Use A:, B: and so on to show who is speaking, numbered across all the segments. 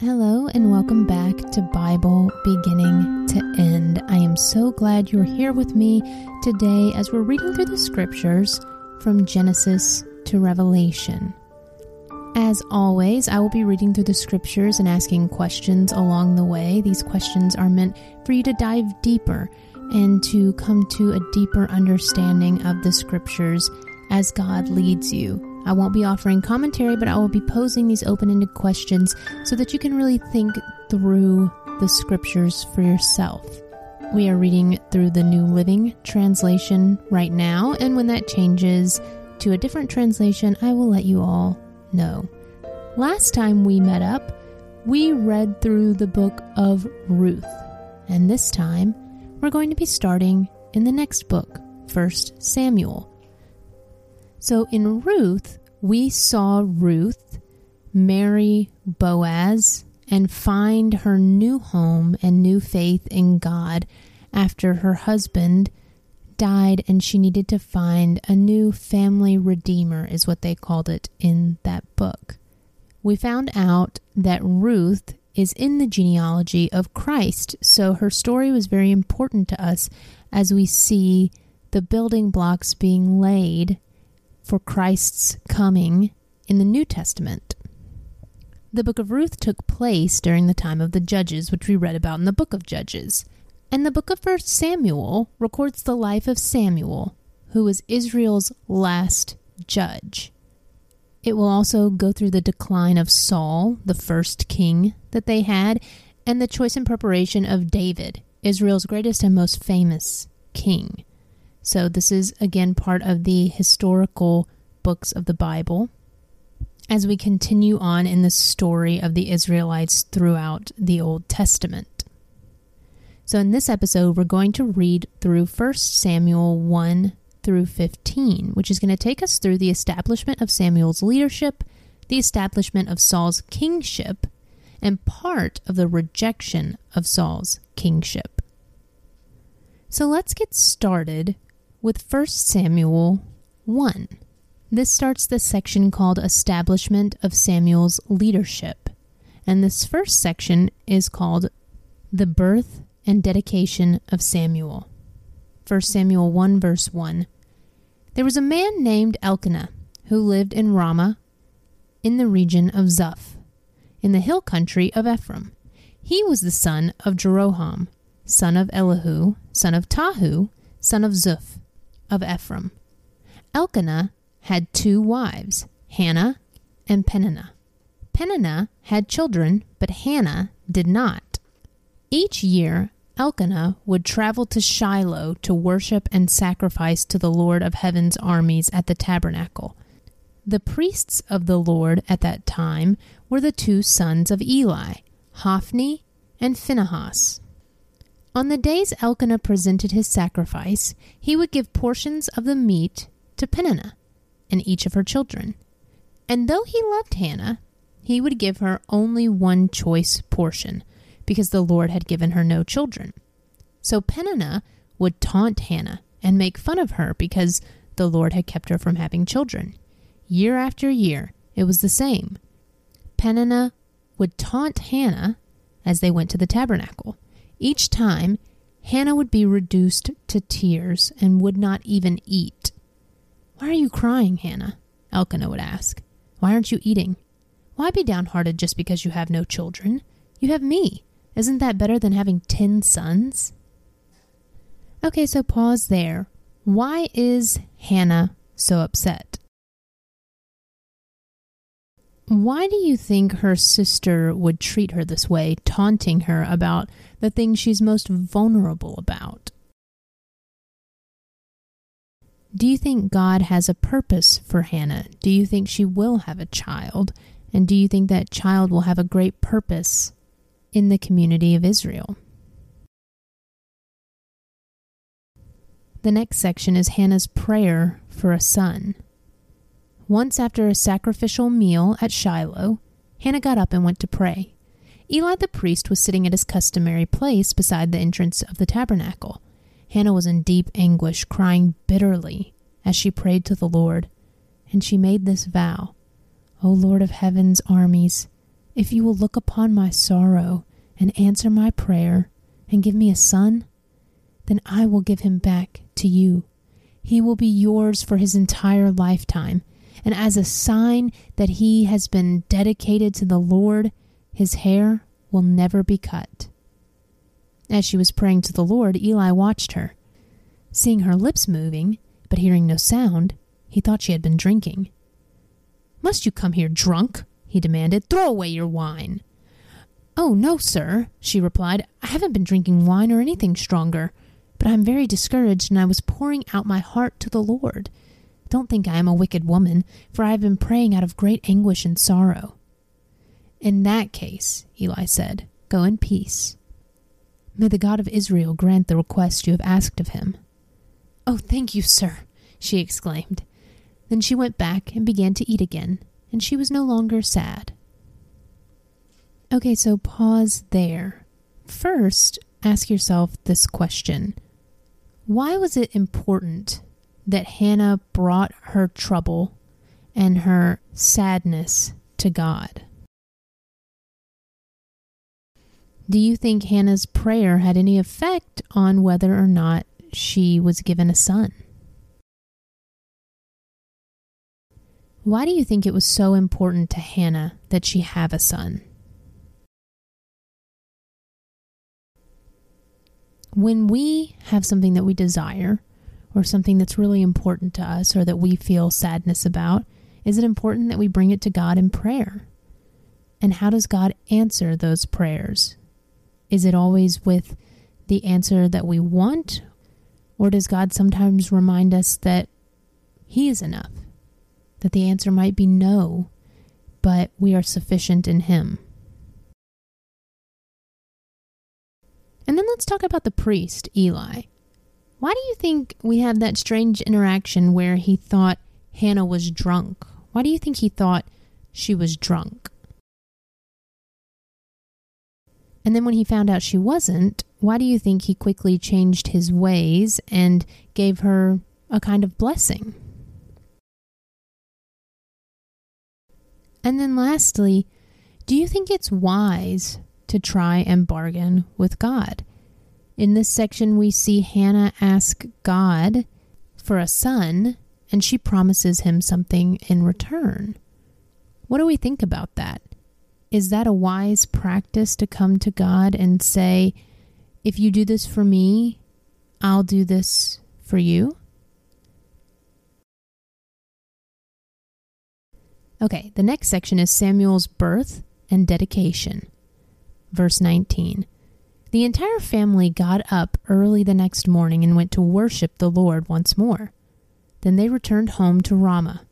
A: Hello, and welcome back to Bible Beginning to End. I am so glad you're here with me today as we're reading through the scriptures from Genesis to Revelation. As always, I will be reading through the scriptures and asking questions along the way. These questions are meant for you to dive deeper and to come to a deeper understanding of the scriptures as God leads you. I won't be offering commentary, but I will be posing these open ended questions so that you can really think through the scriptures for yourself. We are reading through the New Living Translation right now, and when that changes to a different translation, I will let you all know. Last time we met up, we read through the book of Ruth, and this time we're going to be starting in the next book, 1 Samuel. So in Ruth, we saw Ruth marry Boaz and find her new home and new faith in God after her husband died and she needed to find a new family redeemer, is what they called it in that book. We found out that Ruth is in the genealogy of Christ, so her story was very important to us as we see the building blocks being laid for Christ's coming in the New Testament. The book of Ruth took place during the time of the Judges, which we read about in the book of Judges. And the book of 1 Samuel records the life of Samuel, who was Israel's last judge. It will also go through the decline of Saul, the first king that they had, and the choice and preparation of David, Israel's greatest and most famous king. So, this is again part of the historical books of the Bible as we continue on in the story of the Israelites throughout the Old Testament. So, in this episode, we're going to read through 1 Samuel 1 through 15, which is going to take us through the establishment of Samuel's leadership, the establishment of Saul's kingship, and part of the rejection of Saul's kingship. So, let's get started with 1 Samuel 1. This starts the section called Establishment of Samuel's Leadership. And this first section is called The Birth and Dedication of Samuel. 1 Samuel 1, verse 1. There was a man named Elkanah who lived in Ramah in the region of Zuph, in the hill country of Ephraim. He was the son of Jeroham, son of Elihu, son of Tahu, son of Zuph, of Ephraim. Elkanah had two wives, Hannah and Peninnah. Peninnah had children, but Hannah did not. Each year, Elkanah would travel to Shiloh to worship and sacrifice to the Lord of heaven's armies at the tabernacle. The priests of the Lord at that time were the two sons of Eli, Hophni and Phinehas. On the days Elkanah presented his sacrifice, he would give portions of the meat to Peninnah and each of her children. And though he loved Hannah, he would give her only one choice portion, because the Lord had given her no children. So Peninnah would taunt Hannah and make fun of her because the Lord had kept her from having children. Year after year, it was the same. Peninnah would taunt Hannah as they went to the tabernacle. Each time, Hannah would be reduced to tears and would not even eat. Why are you crying, Hannah? Elkanah would ask. Why aren't you eating? Why be downhearted just because you have no children? You have me. Isn't that better than having ten sons? Okay, so pause there. Why is Hannah so upset? Why do you think her sister would treat her this way, taunting her about the thing she's most vulnerable about? Do you think God has a purpose for Hannah? Do you think she will have a child? And do you think that child will have a great purpose in the community of Israel? The next section is Hannah's prayer for a son. Once after a sacrificial meal at Shiloh, Hannah got up and went to pray. Eli the priest was sitting at his customary place beside the entrance of the tabernacle. Hannah was in deep anguish, crying bitterly as she prayed to the Lord, and she made this vow O Lord of heaven's armies, if you will look upon my sorrow and answer my prayer and give me a son, then I will give him back to you. He will be yours for his entire lifetime. And as a sign that he has been dedicated to the Lord, his hair will never be cut. As she was praying to the Lord, Eli watched her. Seeing her lips moving, but hearing no sound, he thought she had been drinking. Must you come here drunk? he demanded. Throw away your wine. Oh, no, sir, she replied. I haven't been drinking wine or anything stronger, but I am very discouraged and I was pouring out my heart to the Lord. Don't think I am a wicked woman, for I have been praying out of great anguish and sorrow. In that case, Eli said, go in peace. May the God of Israel grant the request you have asked of him. Oh, thank you, sir, she exclaimed. Then she went back and began to eat again, and she was no longer sad. Okay, so pause there. First, ask yourself this question Why was it important that Hannah brought her trouble and her sadness to God? Do you think Hannah's prayer had any effect on whether or not she was given a son? Why do you think it was so important to Hannah that she have a son? When we have something that we desire, or something that's really important to us, or that we feel sadness about, is it important that we bring it to God in prayer? And how does God answer those prayers? Is it always with the answer that we want? Or does God sometimes remind us that He is enough? that the answer might be no, but we are sufficient in Him. And then let's talk about the priest, Eli. Why do you think we have that strange interaction where he thought Hannah was drunk? Why do you think he thought she was drunk? And then when he found out she wasn't, why do you think he quickly changed his ways and gave her a kind of blessing? And then lastly, do you think it's wise to try and bargain with God? In this section, we see Hannah ask God for a son, and she promises him something in return. What do we think about that? Is that a wise practice to come to God and say, if you do this for me, I'll do this for you? Okay, the next section is Samuel's birth and dedication. Verse 19. The entire family got up early the next morning and went to worship the Lord once more. Then they returned home to Ramah.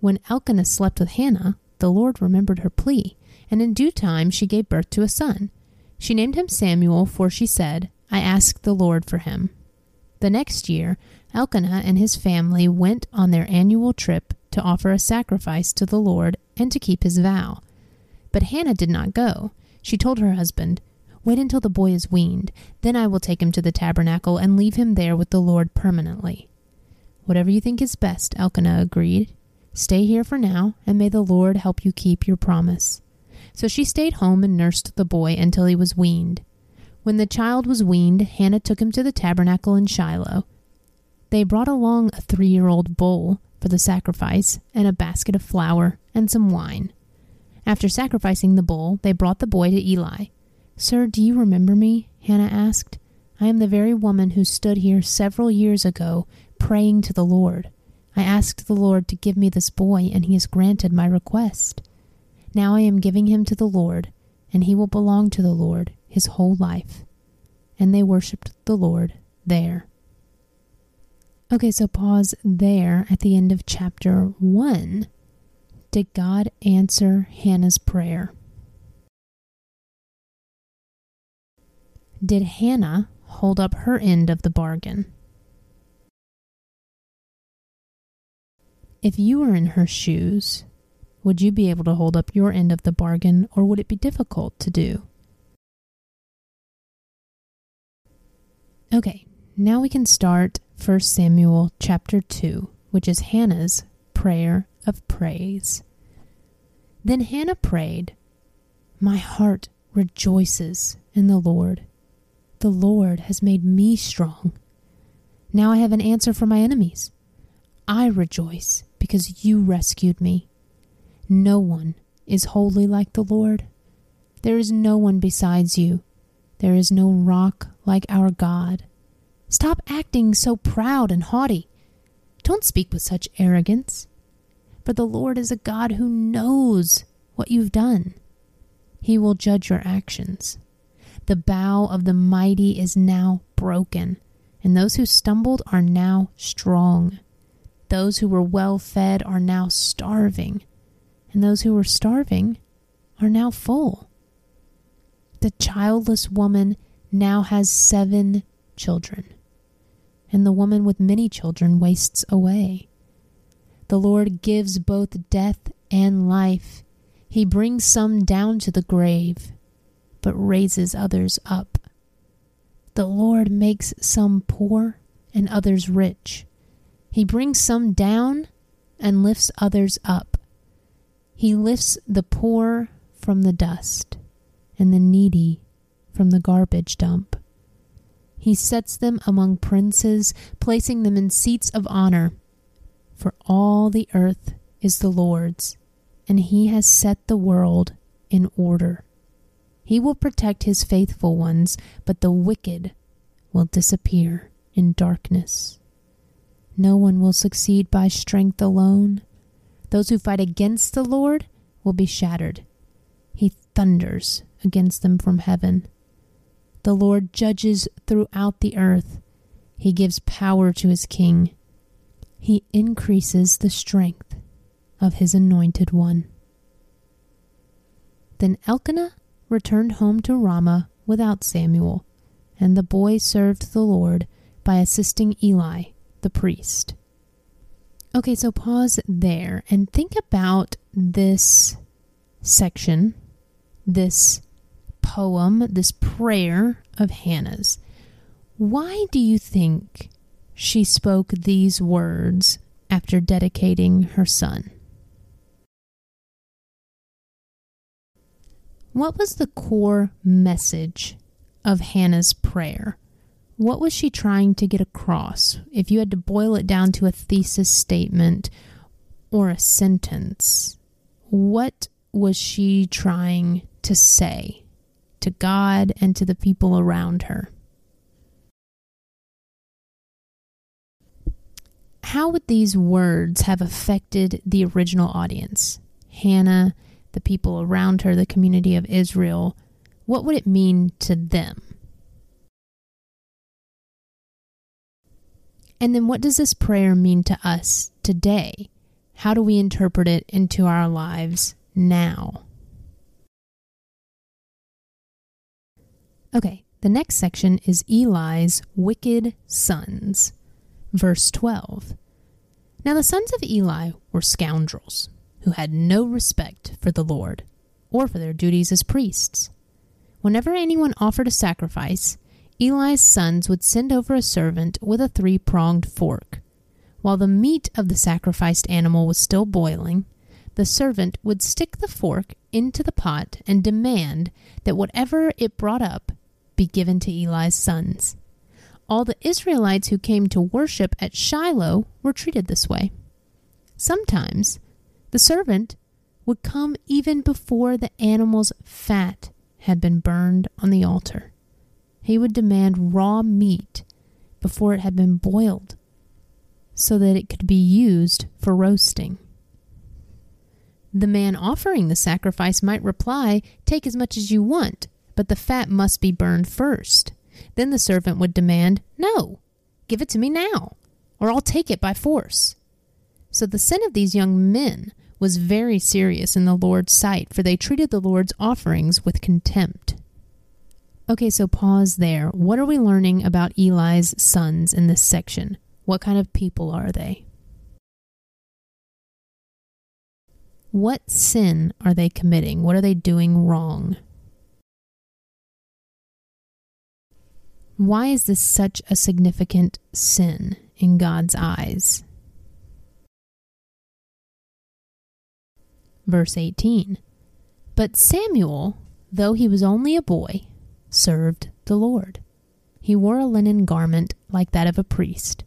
A: When Elkanah slept with Hannah, the Lord remembered her plea, and in due time she gave birth to a son. She named him Samuel, for she said, I asked the Lord for him. The next year, Elkanah and his family went on their annual trip to offer a sacrifice to the Lord and to keep his vow. But Hannah did not go. She told her husband, Wait until the boy is weaned, then I will take him to the tabernacle and leave him there with the Lord permanently. Whatever you think is best, Elkanah agreed. Stay here for now, and may the Lord help you keep your promise. So she stayed home and nursed the boy until he was weaned. When the child was weaned, Hannah took him to the tabernacle in Shiloh. They brought along a three year old bull for the sacrifice, and a basket of flour, and some wine. After sacrificing the bull, they brought the boy to Eli. Sir, do you remember me? Hannah asked. I am the very woman who stood here several years ago praying to the Lord. I asked the Lord to give me this boy, and he has granted my request. Now I am giving him to the Lord, and he will belong to the Lord his whole life. And they worshipped the Lord there. Okay, so pause there at the end of chapter 1. Did God answer Hannah's prayer? Did Hannah hold up her end of the bargain? If you were in her shoes, would you be able to hold up your end of the bargain or would it be difficult to do? Okay, now we can start 1 Samuel chapter 2, which is Hannah's prayer of praise. Then Hannah prayed, My heart rejoices in the Lord. The Lord has made me strong. Now I have an answer for my enemies. I rejoice because you rescued me. No one is holy like the Lord. There is no one besides you. There is no rock like our God. Stop acting so proud and haughty. Don't speak with such arrogance. For the Lord is a God who knows what you've done. He will judge your actions. The bow of the mighty is now broken, and those who stumbled are now strong. Those who were well fed are now starving, and those who were starving are now full. The childless woman now has seven children, and the woman with many children wastes away. The Lord gives both death and life. He brings some down to the grave, but raises others up. The Lord makes some poor and others rich. He brings some down and lifts others up. He lifts the poor from the dust and the needy from the garbage dump. He sets them among princes, placing them in seats of honor. For all the earth is the Lord's, and he has set the world in order. He will protect his faithful ones, but the wicked will disappear in darkness. No one will succeed by strength alone. Those who fight against the Lord will be shattered. He thunders against them from heaven. The Lord judges throughout the earth. He gives power to his king. He increases the strength of his anointed one. Then Elkanah returned home to Ramah without Samuel, and the boy served the Lord by assisting Eli, the priest. Okay, so pause there and think about this section, this poem, this prayer of Hannah's. Why do you think she spoke these words after dedicating her son? What was the core message of Hannah's prayer? What was she trying to get across? If you had to boil it down to a thesis statement or a sentence, what was she trying to say? to God and to the people around her. How would these words have affected the original audience? Hannah, the people around her, the community of Israel. What would it mean to them? And then what does this prayer mean to us today? How do we interpret it into our lives now? Okay, the next section is Eli's wicked sons. Verse 12. Now the sons of Eli were scoundrels who had no respect for the Lord or for their duties as priests. Whenever anyone offered a sacrifice, Eli's sons would send over a servant with a three pronged fork. While the meat of the sacrificed animal was still boiling, the servant would stick the fork into the pot and demand that whatever it brought up be given to Eli's sons. All the Israelites who came to worship at Shiloh were treated this way. Sometimes the servant would come even before the animal's fat had been burned on the altar. He would demand raw meat before it had been boiled so that it could be used for roasting. The man offering the sacrifice might reply, Take as much as you want, but the fat must be burned first. Then the servant would demand, No, give it to me now, or I'll take it by force. So the sin of these young men was very serious in the Lord's sight, for they treated the Lord's offerings with contempt. Okay, so pause there. What are we learning about Eli's sons in this section? What kind of people are they? What sin are they committing? What are they doing wrong? Why is this such a significant sin in God's eyes? Verse 18 But Samuel though he was only a boy, served the Lord. He wore a linen garment like that of a priest.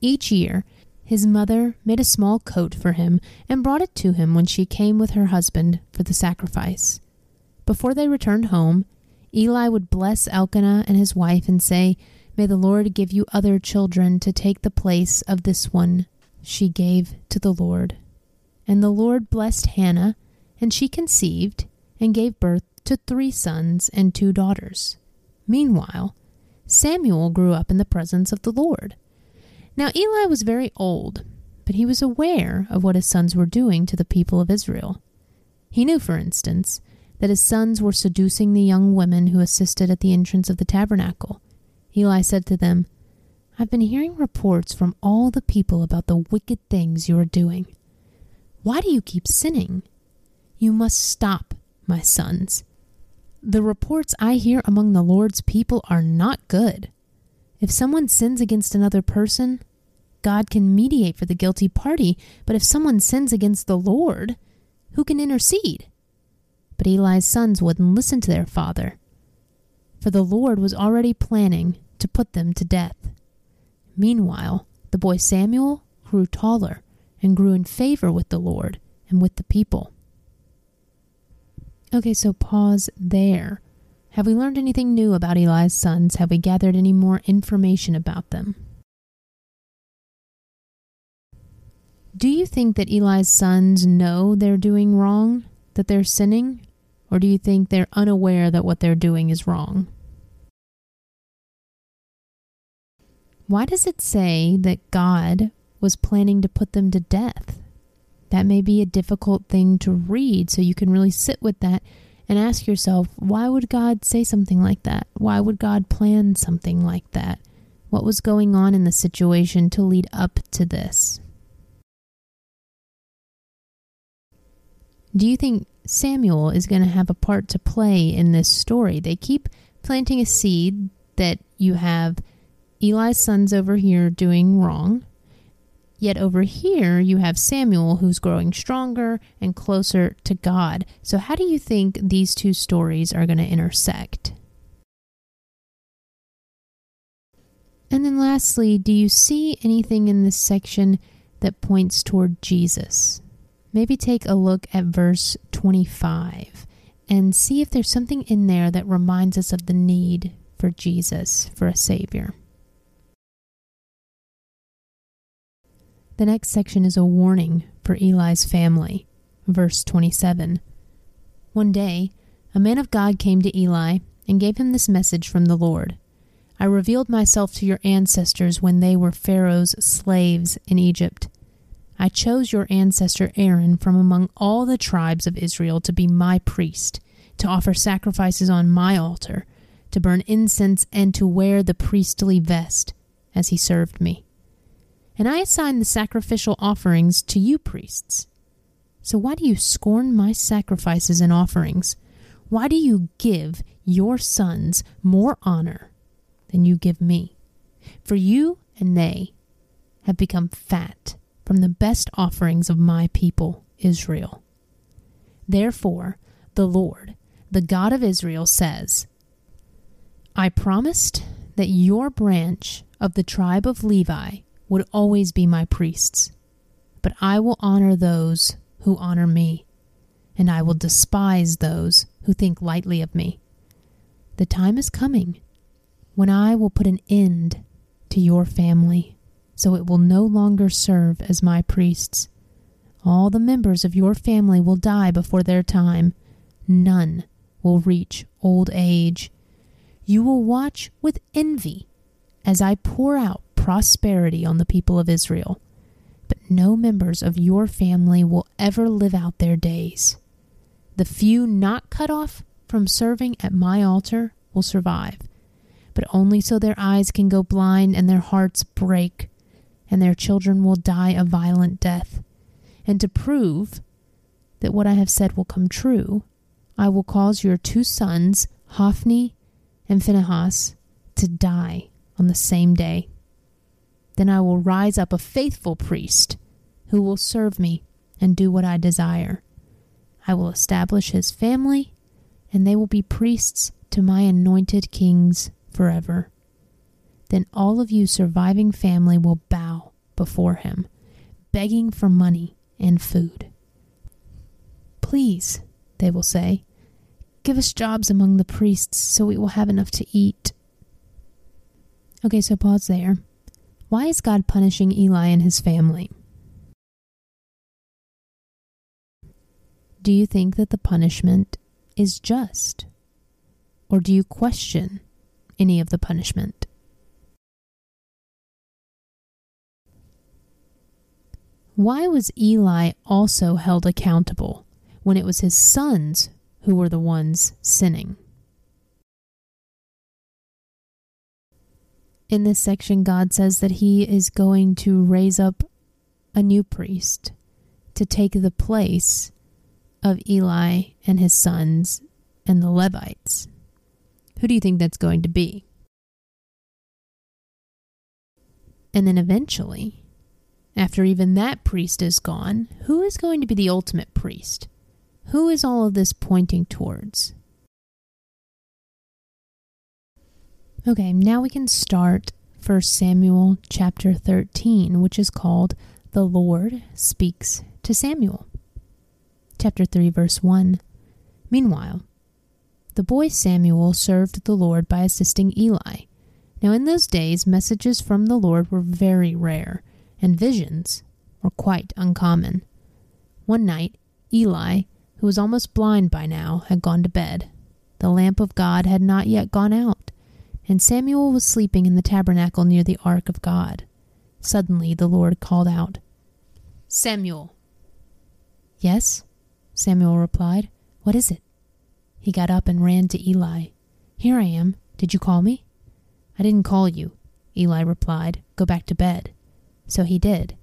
A: Each year, his mother made a small coat for him and brought it to him when she came with her husband for the sacrifice. Before they returned home, Eli would bless Elkanah and his wife and say, May the Lord give you other children to take the place of this one she gave to the Lord. And the Lord blessed Hannah, and she conceived and gave birth to three sons and two daughters. Meanwhile, Samuel grew up in the presence of the Lord. Now Eli was very old, but he was aware of what his sons were doing to the people of Israel. He knew, for instance, that his sons were seducing the young women who assisted at the entrance of the tabernacle. Eli said to them, I've been hearing reports from all the people about the wicked things you are doing. Why do you keep sinning? You must stop, my sons. The reports I hear among the Lord's people are not good. If someone sins against another person, God can mediate for the guilty party, but if someone sins against the Lord, who can intercede? But Eli's sons wouldn't listen to their father, for the Lord was already planning to put them to death. Meanwhile, the boy Samuel grew taller and grew in favor with the Lord and with the people. Okay, so pause there. Have we learned anything new about Eli's sons? Have we gathered any more information about them? Do you think that Eli's sons know they're doing wrong, that they're sinning? Or do you think they're unaware that what they're doing is wrong? Why does it say that God was planning to put them to death? That may be a difficult thing to read, so you can really sit with that and ask yourself, why would God say something like that? Why would God plan something like that? What was going on in the situation to lead up to this? Do you think Samuel is going to have a part to play in this story? They keep planting a seed that you have Eli's sons over here doing wrong. Yet over here, you have Samuel who's growing stronger and closer to God. So, how do you think these two stories are going to intersect? And then, lastly, do you see anything in this section that points toward Jesus? Maybe take a look at verse 25 and see if there's something in there that reminds us of the need for Jesus, for a Savior. The next section is a warning for Eli's family. Verse 27. One day, a man of God came to Eli and gave him this message from the Lord I revealed myself to your ancestors when they were Pharaoh's slaves in Egypt. I chose your ancestor Aaron from among all the tribes of Israel to be my priest, to offer sacrifices on my altar, to burn incense, and to wear the priestly vest as he served me and I assign the sacrificial offerings to you priests. So why do you scorn my sacrifices and offerings? Why do you give your sons more honor than you give me? For you and they have become fat from the best offerings of my people, Israel. Therefore, the Lord, the God of Israel, says, I promised that your branch of the tribe of Levi would always be my priests. But I will honor those who honor me, and I will despise those who think lightly of me. The time is coming when I will put an end to your family, so it will no longer serve as my priests. All the members of your family will die before their time. None will reach old age. You will watch with envy as I pour out prosperity on the people of Israel, but no members of your family will ever live out their days. The few not cut off from serving at my altar will survive, but only so their eyes can go blind and their hearts break, and their children will die a violent death. And to prove that what I have said will come true, I will cause your two sons, Hophni and Phinehas, to die on the same day. Then I will rise up a faithful priest who will serve me and do what I desire. I will establish his family and they will be priests to my anointed kings forever. Then all of you surviving family will bow before him, begging for money and food. Please, they will say, give us jobs among the priests so we will have enough to eat. Okay, so pause there. Why is God punishing Eli and his family? Do you think that the punishment is just? Or do you question any of the punishment? Why was Eli also held accountable when it was his sons who were the ones sinning? In this section, God says that He is going to raise up a new priest to take the place of Eli and his sons and the Levites. Who do you think that's going to be? And then eventually, after even that priest is gone, who is going to be the ultimate priest? Who is all of this pointing towards? Okay, now we can start 1 Samuel chapter 13, which is called The Lord Speaks to Samuel. Chapter 3, verse 1. Meanwhile, the boy Samuel served the Lord by assisting Eli. Now, in those days, messages from the Lord were very rare, and visions were quite uncommon. One night, Eli, who was almost blind by now, had gone to bed. The lamp of God had not yet gone out, and Samuel was sleeping in the tabernacle near the ark of God. Suddenly the Lord called out, Samuel. Yes, Samuel replied. What is it? He got up and ran to Eli. Here I am. Did you call me? I didn't call you, Eli replied. Go back to bed. So he did.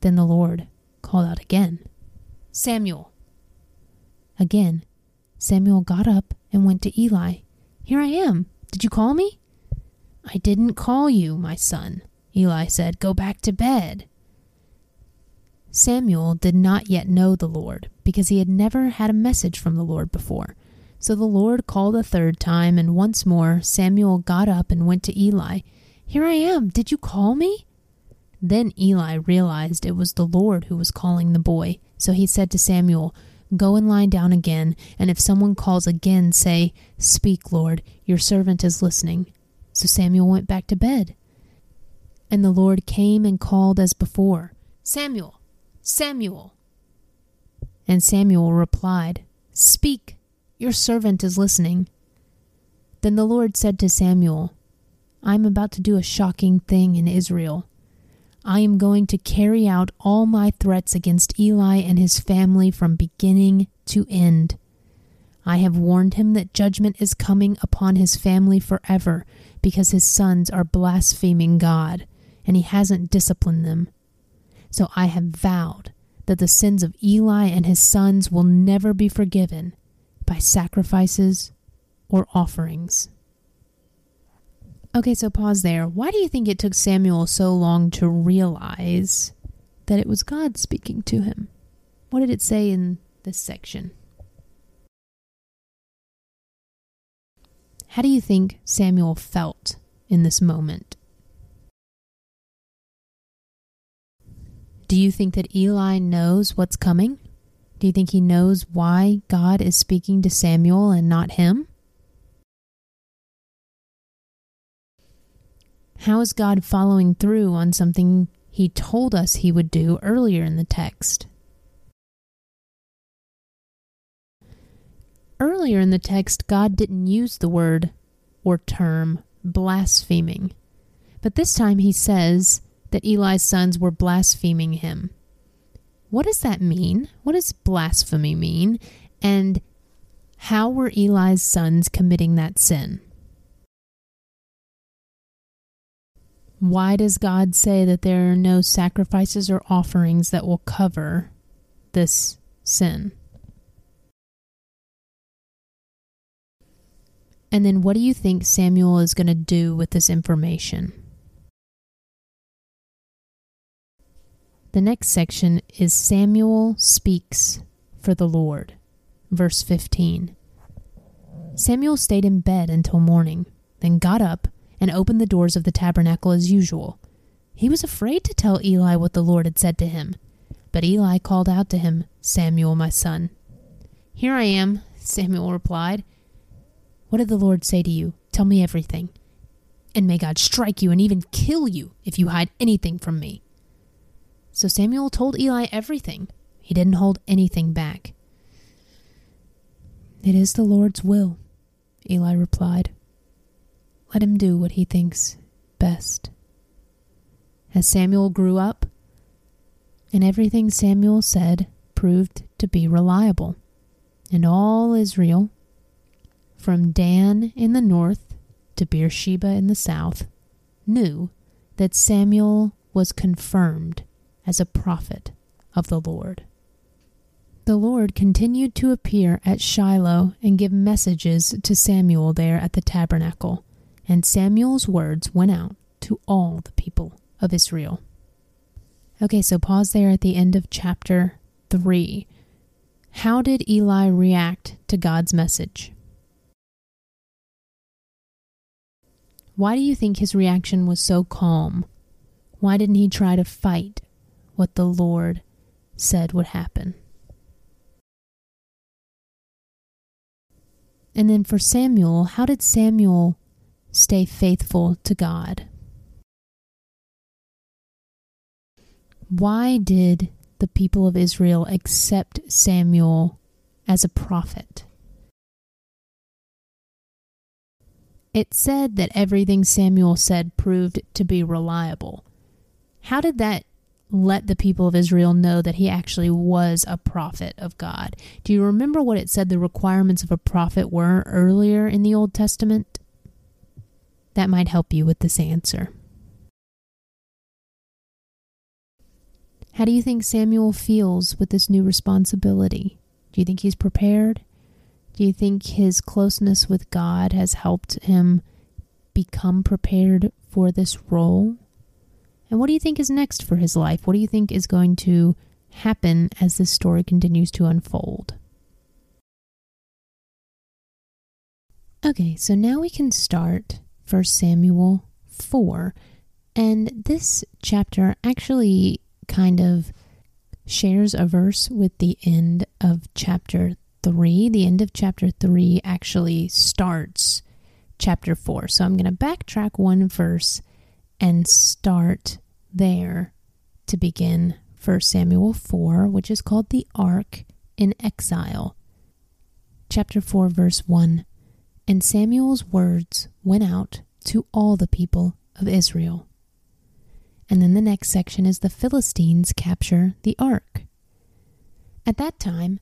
A: Then the Lord called out again, Samuel. Again, Samuel got up and went to Eli. Here I am. Did you call me? I didn't call you, my son. Eli said, Go back to bed. Samuel did not yet know the Lord, because he had never had a message from the Lord before. So the Lord called a third time, and once more Samuel got up and went to Eli. Here I am. Did you call me? Then Eli realized it was the Lord who was calling the boy. So he said to Samuel, Go and lie down again, and if someone calls again, say, Speak, Lord, your servant is listening. So Samuel went back to bed. And the Lord came and called as before, Samuel. Samuel. And Samuel replied, Speak, your servant is listening. Then the Lord said to Samuel, I am about to do a shocking thing in Israel. I am going to carry out all my threats against Eli and his family from beginning to end. I have warned him that judgment is coming upon his family forever because his sons are blaspheming God, and he hasn't disciplined them. So I have vowed that the sins of Eli and his sons will never be forgiven by sacrifices or offerings. Okay, so pause there. Why do you think it took Samuel so long to realize that it was God speaking to him? What did it say in this section? How do you think Samuel felt in this moment? Do you think that Eli knows what's coming? Do you think he knows why God is speaking to Samuel and not him? How is God following through on something he told us he would do earlier in the text? Earlier in the text, God didn't use the word or term blaspheming, but this time he says, that Eli's sons were blaspheming him. What does that mean? What does blasphemy mean? And how were Eli's sons committing that sin? Why does God say that there are no sacrifices or offerings that will cover this sin? And then what do you think Samuel is going to do with this information? The next section is Samuel speaks for the Lord, verse 15. Samuel stayed in bed until morning, then got up and opened the doors of the tabernacle as usual. He was afraid to tell Eli what the Lord had said to him. But Eli called out to him, Samuel, my son. Here I am, Samuel replied. What did the Lord say to you? Tell me everything. And may God strike you and even kill you if you hide anything from me. So Samuel told Eli everything. He didn't hold anything back. It is the Lord's will, Eli replied. Let him do what he thinks best. As Samuel grew up, and everything Samuel said proved to be reliable, and all Israel, from Dan in the north to Beersheba in the south, knew that Samuel was confirmed as a prophet of the Lord. The Lord continued to appear at Shiloh and give messages to Samuel there at the tabernacle, and Samuel's words went out to all the people of Israel. Okay, so pause there at the end of chapter 3. How did Eli react to God's message? Why do you think his reaction was so calm? Why didn't he try to fight what the Lord said would happen? And then for Samuel, how did Samuel stay faithful to God? Why did the people of Israel accept Samuel as a prophet? It said that everything Samuel said proved to be reliable. How did that let the people of Israel know that he actually was a prophet of God? Do you remember what it said the requirements of a prophet were earlier in the Old Testament? That might help you with this answer. How do you think Samuel feels with this new responsibility? Do you think he's prepared? Do you think his closeness with God has helped him become prepared for this role? And what do you think is next for his life? What do you think is going to happen as this story continues to unfold? Okay, so now we can start 1 Samuel 4. And this chapter actually kind of shares a verse with the end of chapter 3. The end of chapter 3 actually starts chapter 4. So I'm going to backtrack one verse and start there to begin 1 Samuel 4, which is called the Ark in Exile. Chapter 4, verse 1 And Samuel's words went out to all the people of Israel. And then the next section is the Philistines capture the ark. At that time,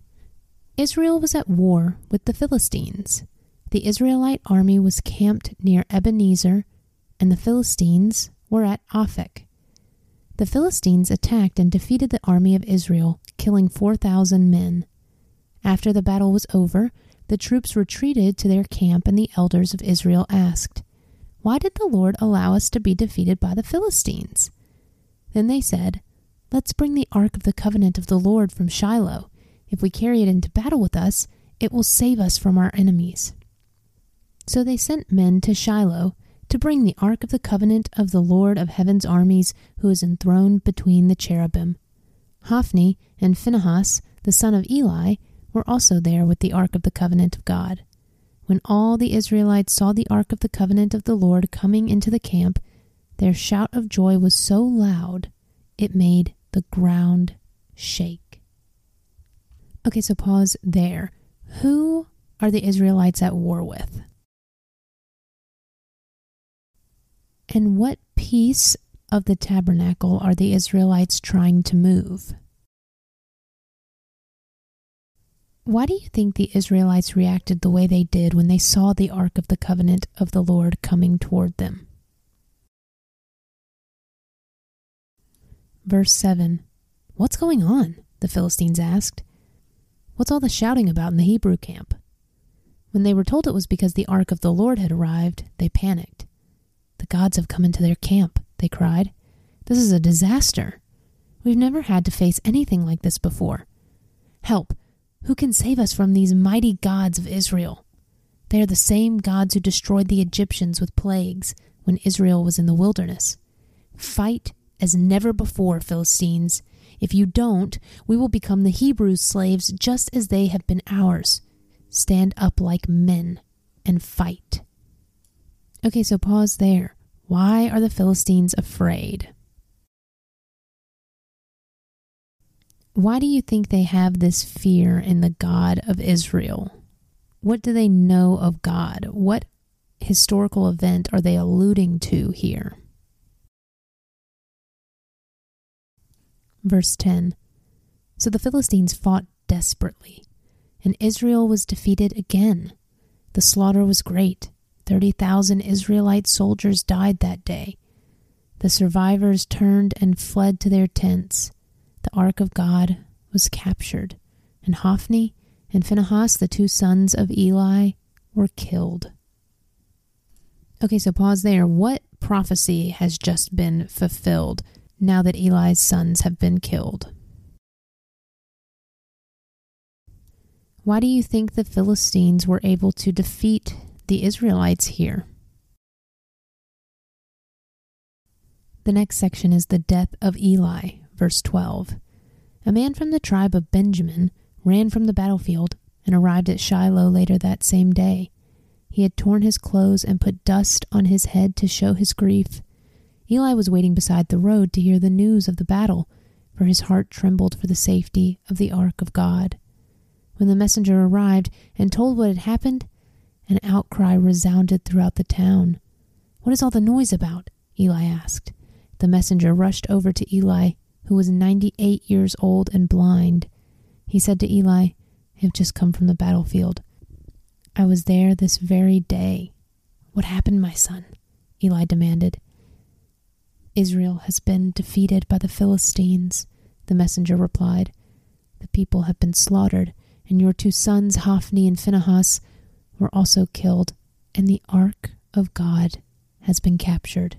A: Israel was at war with the Philistines. The Israelite army was camped near Ebenezer, and the Philistines were at Aphek. The Philistines attacked and defeated the army of Israel, killing 4,000 men. After the battle was over, the troops retreated to their camp, and the elders of Israel asked, Why did the Lord allow us to be defeated by the Philistines? Then they said, Let's bring the ark of the covenant of the Lord from Shiloh. If we carry it into battle with us, it will save us from our enemies. So they sent men to Shiloh to bring the ark of the covenant of the Lord of heaven's armies, who is enthroned between the cherubim. Hophni and Phinehas, the son of Eli, were also there with the ark of the covenant of God. When all the Israelites saw the ark of the covenant of the Lord coming into the camp, their shout of joy was so loud it made the ground shake. Okay, so pause there. Who are the Israelites at war with? And what piece of the tabernacle are the Israelites trying to move? Why do you think the Israelites reacted the way they did when they saw the Ark of the Covenant of the Lord coming toward them? Verse 7 What's going on? the Philistines asked. What's all the shouting about in the Hebrew camp? When they were told it was because the ark of the Lord had arrived, they panicked. The gods have come into their camp, they cried. This is a disaster. We've never had to face anything like this before. Help! Who can save us from these mighty gods of Israel? They are the same gods who destroyed the Egyptians with plagues when Israel was in the wilderness. Fight as never before, Philistines. If you don't, we will become the Hebrews' slaves just as they have been ours. Stand up like men and fight. Okay, so pause there. Why are the Philistines afraid? Why do you think they have this fear in the God of Israel? What do they know of God? What historical event are they alluding to here? Verse 10 So the Philistines fought desperately, and Israel was defeated again. The slaughter was great. 30,000 Israelite soldiers died that day. The survivors turned and fled to their tents. The ark of God was captured, and Hophni and Phinehas, the two sons of Eli, were killed. Okay, so pause there. What prophecy has just been fulfilled now that Eli's sons have been killed? Why do you think the Philistines were able to defeat the Israelites here? The next section is the death of Eli, verse 12. A man from the tribe of Benjamin ran from the battlefield and arrived at Shiloh later that same day. He had torn his clothes and put dust on his head to show his grief. Eli was waiting beside the road to hear the news of the battle, for his heart trembled for the safety of the ark of God. When the messenger arrived and told what had happened, an outcry resounded throughout the town. What is all the noise about? Eli asked. The messenger rushed over to Eli, who was ninety eight years old and blind. He said to Eli, I have just come from the battlefield. I was there this very day. What happened, my son? Eli demanded. Israel has been defeated by the Philistines, the messenger replied. The people have been slaughtered, and your two sons, Hophni and Phinehas, were also killed, and the ark of God has been captured.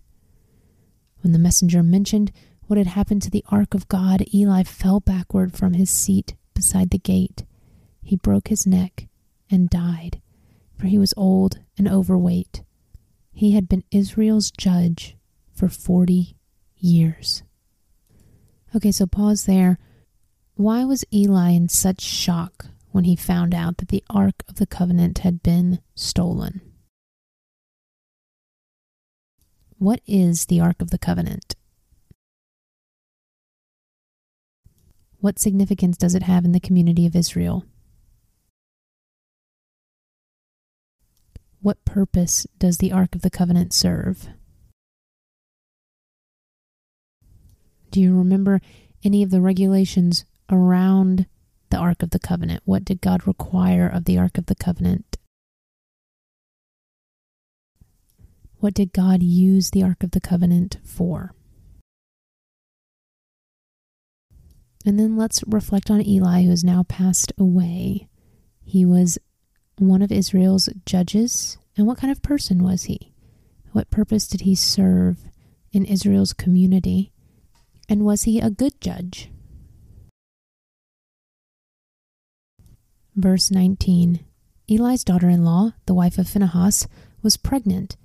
A: When the messenger mentioned what had happened to the ark of God, Eli fell backward from his seat beside the gate. He broke his neck and died, for he was old and overweight. He had been Israel's judge for 40 years. Okay, so pause there. Why was Eli in such shock when he found out that the Ark of the Covenant had been stolen? What is the Ark of the Covenant? What significance does it have in the community of Israel? What purpose does the Ark of the Covenant serve? Do you remember any of the regulations around the Ark of the Covenant? What did God require of the Ark of the Covenant? What did God use the Ark of the Covenant for? And then let's reflect on Eli, who has now passed away. He was one of Israel's judges. And what kind of person was he? What purpose did he serve in Israel's community? And was he a good judge? Verse 19 Eli's daughter in law, the wife of Phinehas, was pregnant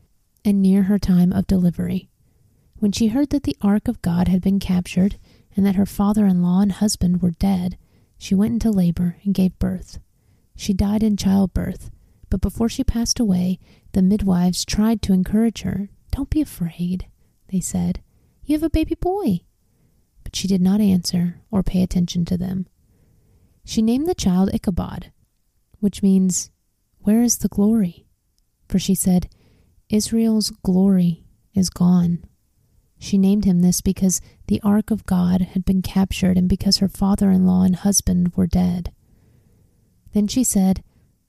A: and near her time of delivery. When she heard that the ark of God had been captured, and that her father in law and husband were dead, she went into labor and gave birth. She died in childbirth, but before she passed away, the midwives tried to encourage her. Don't be afraid, they said. You have a baby boy. She did not answer or pay attention to them. She named the child Ichabod, which means, Where is the glory? For she said, Israel's glory is gone. She named him this because the ark of God had been captured and because her father in law and husband were dead. Then she said,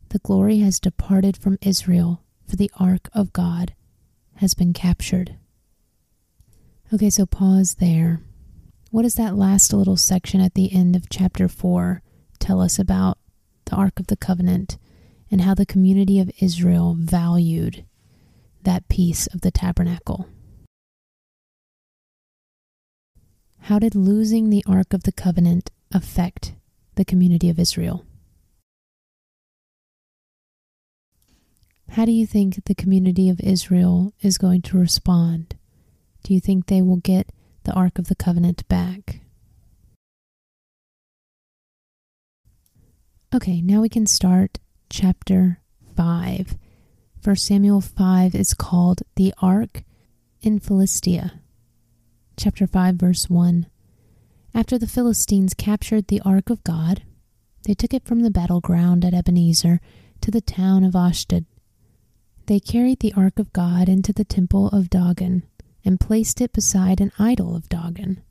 A: The glory has departed from Israel, for the ark of God has been captured. Okay, so pause there. What does that last little section at the end of chapter 4 tell us about the Ark of the Covenant and how the community of Israel valued that piece of the tabernacle? How did losing the Ark of the Covenant affect the community of Israel? How do you think the community of Israel is going to respond? Do you think they will get the Ark of the Covenant back? Okay, now we can start chapter 5. 1 Samuel 5 is called The Ark in Philistia. Chapter 5, verse 1. After the Philistines captured the Ark of God, they took it from the battleground at Ebenezer to the town of Ashdod. They carried the Ark of God into the temple of Dagon and placed it beside an idol of Dagon.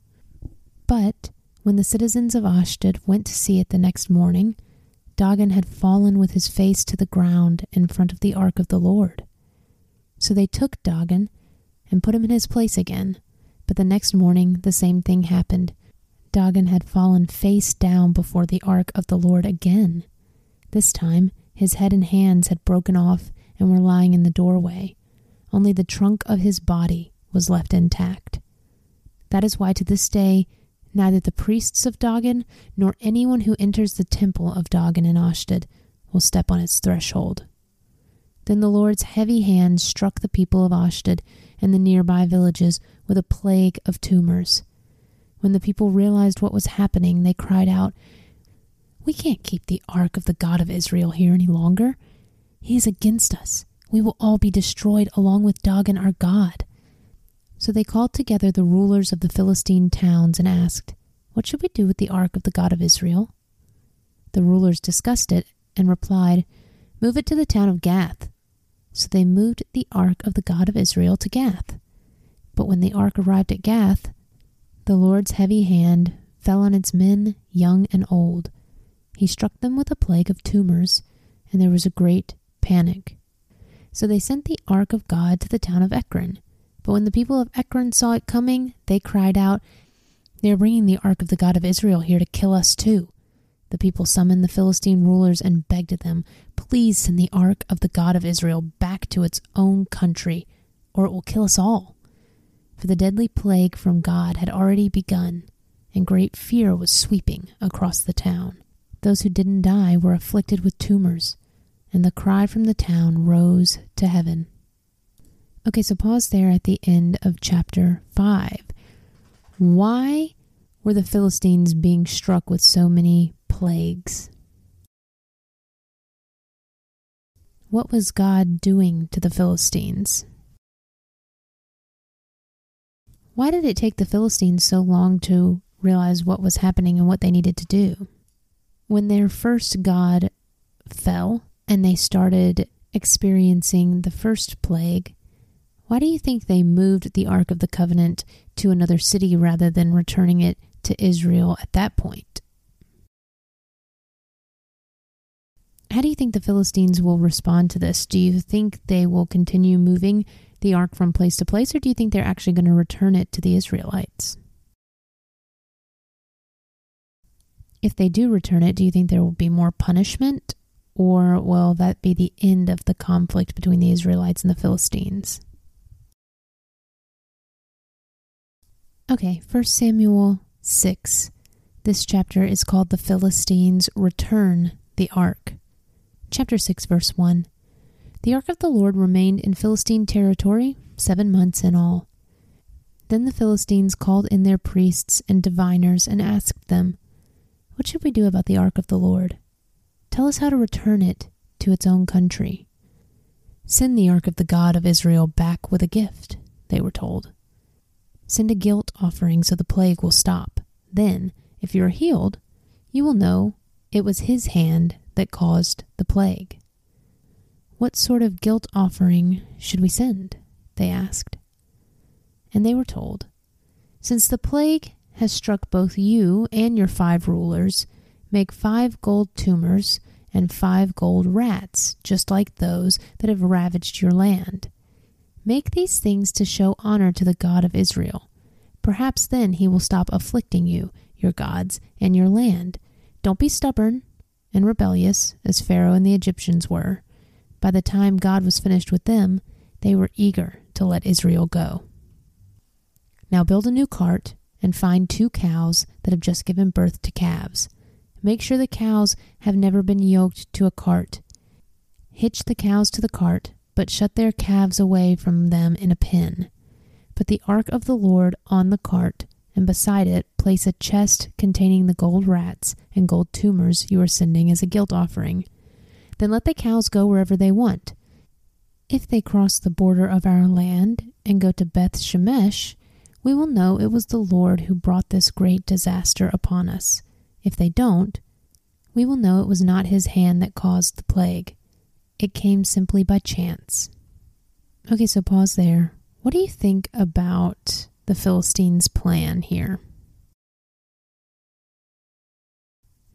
A: But when the citizens of Ashdod went to see it the next morning, Dagon had fallen with his face to the ground in front of the ark of the Lord. So they took Dagon and put him in his place again. But the next morning the same thing happened. Dagon had fallen face down before the ark of the Lord again. This time his head and hands had broken off and were lying in the doorway. Only the trunk of his body was left intact. That is why to this day Neither the priests of Dagon nor anyone who enters the temple of Dagon in Ashdod will step on its threshold. Then the Lord's heavy hand struck the people of Ashdod and the nearby villages with a plague of tumors. When the people realized what was happening, they cried out, We can't keep the ark of the God of Israel here any longer. He is against us. We will all be destroyed along with Dagon our God. So they called together the rulers of the Philistine towns and asked, What should we do with the ark of the God of Israel? The rulers discussed it and replied, Move it to the town of Gath. So they moved the ark of the God of Israel to Gath. But when the ark arrived at Gath, the Lord's heavy hand fell on its men, young and old. He struck them with a plague of tumors, and there was a great panic. So they sent the ark of God to the town of Ekron but when the people of Ekron saw it coming, they cried out, They are bringing the ark of the God of Israel here to kill us too. The people summoned the Philistine rulers and begged them, Please send the ark of the God of Israel back to its own country, or it will kill us all. For the deadly plague from God had already begun, and great fear was sweeping across the town. Those who didn't die were afflicted with tumors, and the cry from the town rose to heaven. Okay, so pause there at the end of chapter 5. Why were the Philistines being struck with so many plagues? What was God doing to the Philistines? Why did it take the Philistines so long to realize what was happening and what they needed to do? When their first God fell and they started experiencing the first plague, why do you think they moved the Ark of the Covenant to another city rather than returning it to Israel at that point? How do you think the Philistines will respond to this? Do you think they will continue moving the ark from place to place, or do you think they're actually going to return it to the Israelites? If they do return it, do you think there will be more punishment, or will that be the end of the conflict between the Israelites and the Philistines? Okay, 1 Samuel 6. This chapter is called The Philistines Return the Ark. Chapter 6, verse 1. The ark of the Lord remained in Philistine territory seven months in all. Then the Philistines called in their priests and diviners and asked them, What should we do about the ark of the Lord? Tell us how to return it to its own country. Send the ark of the God of Israel back with a gift, they were told. Send a guilt offering so the plague will stop. Then, if you are healed, you will know it was his hand that caused the plague. What sort of guilt offering should we send? They asked. And they were told, Since the plague has struck both you and your five rulers, make five gold tumors and five gold rats, just like those that have ravaged your land. Make these things to show honor to the God of Israel. Perhaps then he will stop afflicting you, your gods, and your land. Don't be stubborn and rebellious, as Pharaoh and the Egyptians were. By the time God was finished with them, they were eager to let Israel go. Now build a new cart and find two cows that have just given birth to calves. Make sure the cows have never been yoked to a cart. Hitch the cows to the cart but shut their calves away from them in a pen. Put the ark of the Lord on the cart, and beside it place a chest containing the gold rats and gold tumors you are sending as a guilt offering. Then let the cows go wherever they want. If they cross the border of our land and go to Beth Shemesh, we will know it was the Lord who brought this great disaster upon us. If they don't, we will know it was not his hand that caused the plague. It came simply by chance. Okay, so pause there. What do you think about the Philistines' plan here?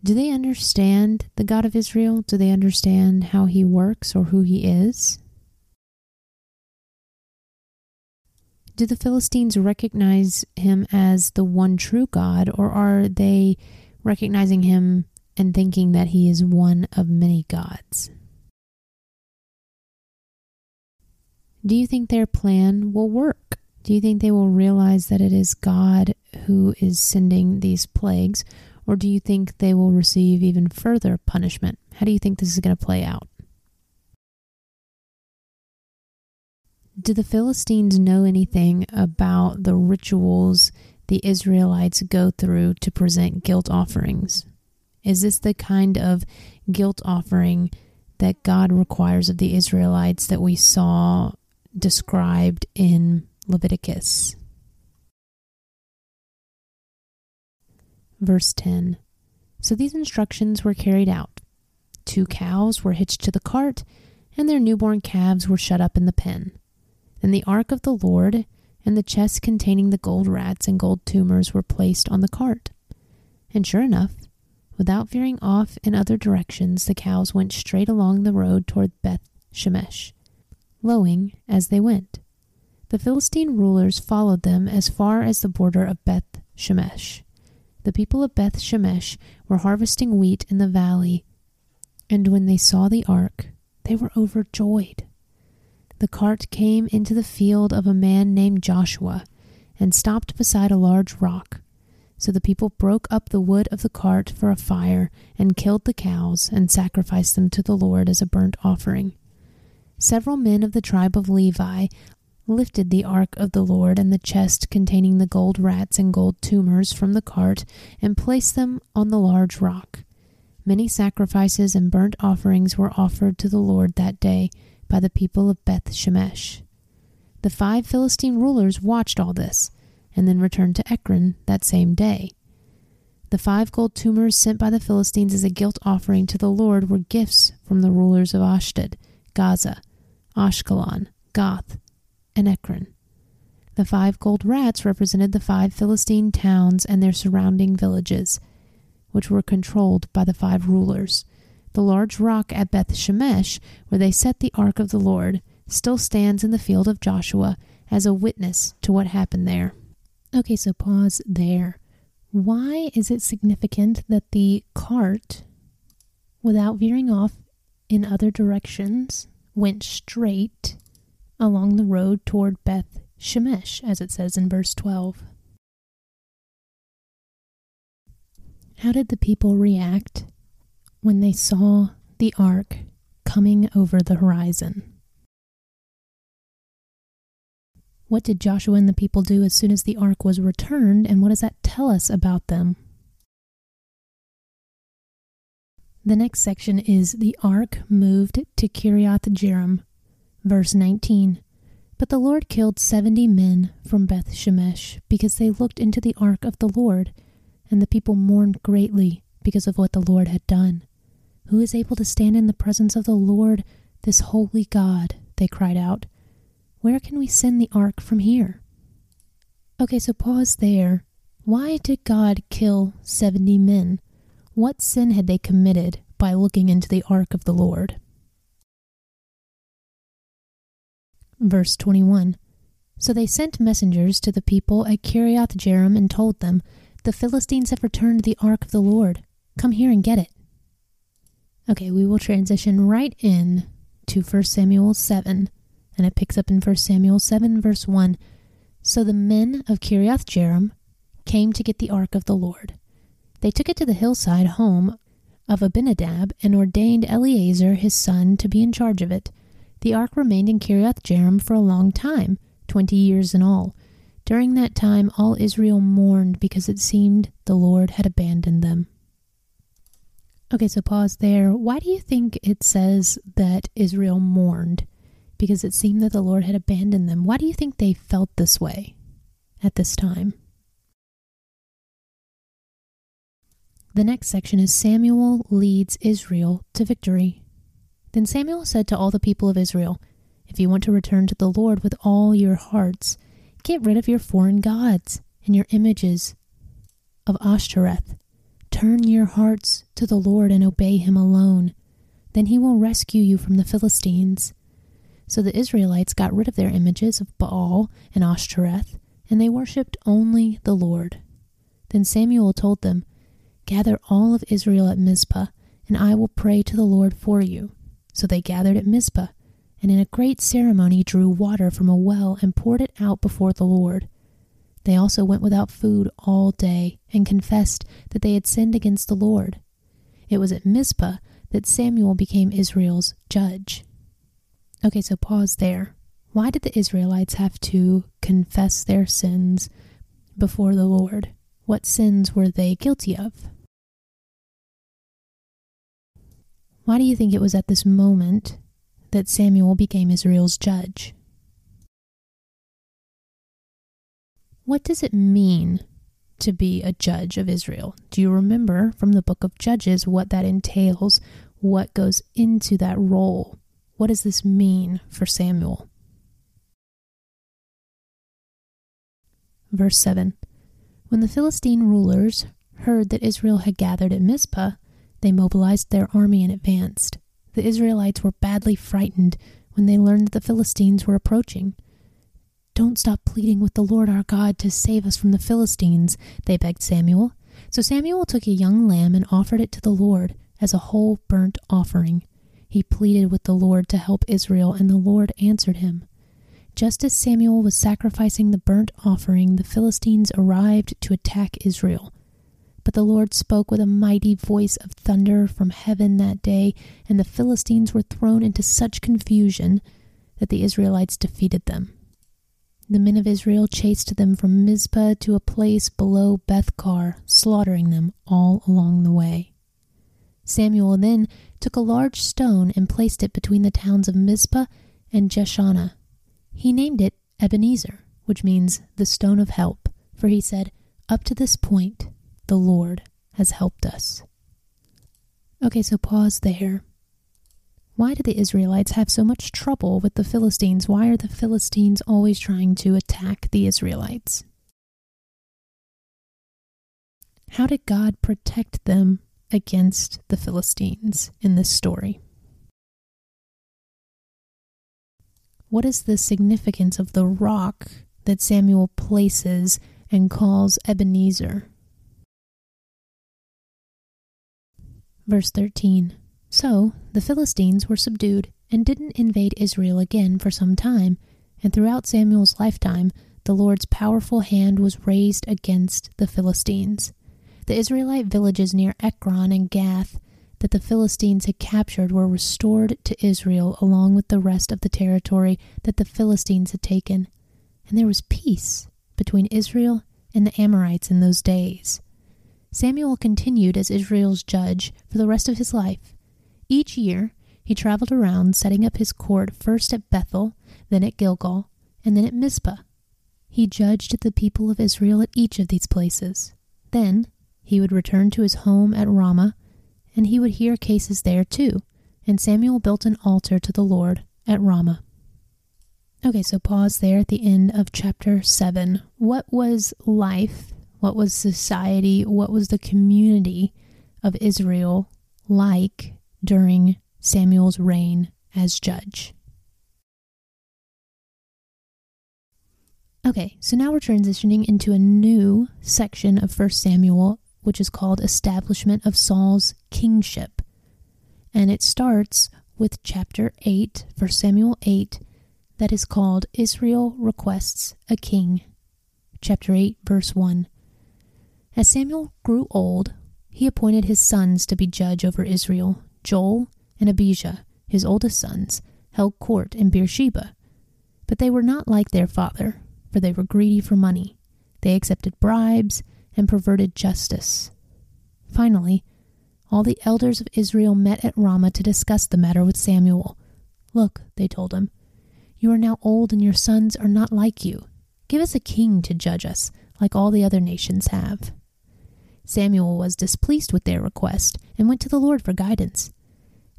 A: Do they understand the God of Israel? Do they understand how he works or who he is? Do the Philistines recognize him as the one true God, or are they recognizing him and thinking that he is one of many gods? Do you think their plan will work? Do you think they will realize that it is God who is sending these plagues? Or do you think they will receive even further punishment? How do you think this is going to play out? Do the Philistines know anything about the rituals the Israelites go through to present guilt offerings? Is this the kind of guilt offering that God requires of the Israelites that we saw described in Leviticus. Verse 10 So these instructions were carried out. Two cows were hitched to the cart, and their newborn calves were shut up in the pen. Then the ark of the Lord and the chest containing the gold rats and gold tumors were placed on the cart. And sure enough, without veering off in other directions, the cows went straight along the road toward Beth Shemesh lowing as they went. The Philistine rulers followed them as far as the border of Beth Shemesh. The people of Beth Shemesh were harvesting wheat in the valley, and when they saw the ark, they were overjoyed. The cart came into the field of a man named Joshua and stopped beside a large rock. So the people broke up the wood of the cart for a fire and killed the cows and sacrificed them to the Lord as a burnt offering several men of the tribe of Levi lifted the ark of the Lord and the chest containing the gold rats and gold tumors from the cart and placed them on the large rock. Many sacrifices and burnt offerings were offered to the Lord that day by the people of Beth Shemesh. The five Philistine rulers watched all this and then returned to Ekron that same day. The five gold tumors sent by the Philistines as a guilt offering to the Lord were gifts from the rulers of Ashdod, Gaza, Ashkelon, Gath, and Ekron. The five gold rats represented the five Philistine towns and their surrounding villages, which were controlled by the five rulers. The large rock at Beth Shemesh, where they set the ark of the Lord, still stands in the field of Joshua as a witness to what happened there. Okay, so pause there. Why is it significant that the cart, without veering off in other directions, went straight along the road toward Beth Shemesh, as it says in verse 12. How did the people react when they saw the ark coming over the horizon? What did Joshua and the people do as soon as the ark was returned, and what does that tell us about them? The next section is the ark moved to Kiriath Jearim. Verse 19. But the Lord killed seventy men from Beth Shemesh because they looked into the ark of the Lord, and the people mourned greatly because of what the Lord had done. Who is able to stand in the presence of the Lord, this holy God? They cried out. Where can we send the ark from here? Okay, so pause there. Why did God kill 70 men? What sin had they committed by looking into the ark of the Lord? Verse 21 So they sent messengers to the people at Kiriath Jearim and told them, The Philistines have returned the ark of the Lord. Come here and get it. Okay, we will transition right in to 1 Samuel 7, and it picks up in 1 Samuel 7, verse 1. So the men of Kiriath Jearim came to get the ark of the Lord. They took it to the hillside home of Abinadab and ordained Eleazar his son to be in charge of it. The ark remained in Kiriath Jearim for a long time, twenty years in all. During that time, all Israel mourned because it seemed the Lord had abandoned them. Okay, so pause there. Why do you think it says that Israel mourned? Because it seemed that the Lord had abandoned them. Why do you think they felt this way at this time? The next section is Samuel leads Israel to victory. Then Samuel said to all the people of Israel, If you want to return to the Lord with all your hearts, get rid of your foreign gods and your images of Ashtoreth Turn your hearts to the Lord and obey him alone. Then he will rescue you from the Philistines. So the Israelites got rid of their images of Baal and Ashtoreth, and they worshipped only the Lord. Then Samuel told them, Gather all of Israel at Mizpah, and I will pray to the Lord for you. So they gathered at Mizpah, and in a great ceremony drew water from a well and poured it out before the Lord. They also went without food all day and confessed that they had sinned against the Lord. It was at Mizpah that Samuel became Israel's judge. Okay, so pause there. Why did the Israelites have to confess their sins before the Lord? What sins were they guilty of? Why do you think it was at this moment that Samuel became Israel's judge? What does it mean to be a judge of Israel? Do you remember from the book of Judges what that entails? What goes into that role? What does this mean for Samuel? Verse 7 When the Philistine rulers heard that Israel had gathered at Mizpah, they mobilized their army and advanced. The Israelites were badly frightened when they learned that the Philistines were approaching. Don't stop pleading with the Lord our God to save us from the Philistines, they begged Samuel. So Samuel took a young lamb and offered it to the Lord as a whole burnt offering. He pleaded with the Lord to help Israel, and the Lord answered him. Just as Samuel was sacrificing the burnt offering, the Philistines arrived to attack Israel. But the Lord spoke with a mighty voice of thunder from heaven that day, and the Philistines were thrown into such confusion that the Israelites defeated them. The men of Israel chased them from Mizpah to a place below Bethkar, slaughtering them all along the way. Samuel then took a large stone and placed it between the towns of Mizpah and Jeshanah. He named it Ebenezer, which means the stone of help, for he said, Up to this point, the Lord has helped us. Okay, so pause there. Why do the Israelites have so much trouble with the Philistines? Why are the Philistines always trying to attack the Israelites? How did God protect them against the Philistines in this story? What is the significance of the rock that Samuel places and calls Ebenezer? Verse 13 so the Philistines were subdued and didn't invade Israel again for some time, and throughout Samuel's lifetime, the Lord's powerful hand was raised against the Philistines. The Israelite villages near Ekron and Gath that the Philistines had captured were restored to Israel along with the rest of the territory that the Philistines had taken, and there was peace between Israel and the Amorites in those days. Samuel continued as Israel's judge for the rest of his life each year, he traveled around setting up his court first at Bethel, then at Gilgal, and then at Mizpah. He judged the people of Israel at each of these places. Then he would return to his home at Ramah, and he would hear cases there too. And Samuel built an altar to the Lord at Ramah. Okay, so pause there at the end of chapter 7. What was life? What was society? What was the community of Israel like during Samuel's reign as judge. Okay, so now we're transitioning into a new section of 1 Samuel, which is called Establishment of Saul's Kingship. And it starts with chapter 8, 1 Samuel 8, that is called Israel Requests a King. Chapter 8, verse 1. As Samuel grew old, he appointed his sons to be judge over Israel, Joel and Abijah, his oldest sons, held court in Beersheba. But they were not like their father, for they were greedy for money. They accepted bribes and perverted justice. Finally, all the elders of Israel met at Ramah to discuss the matter with Samuel. Look, they told him, you are now old and your sons are not like you. Give us a king to judge us, like all the other nations have. Samuel was displeased with their request and went to the Lord for guidance.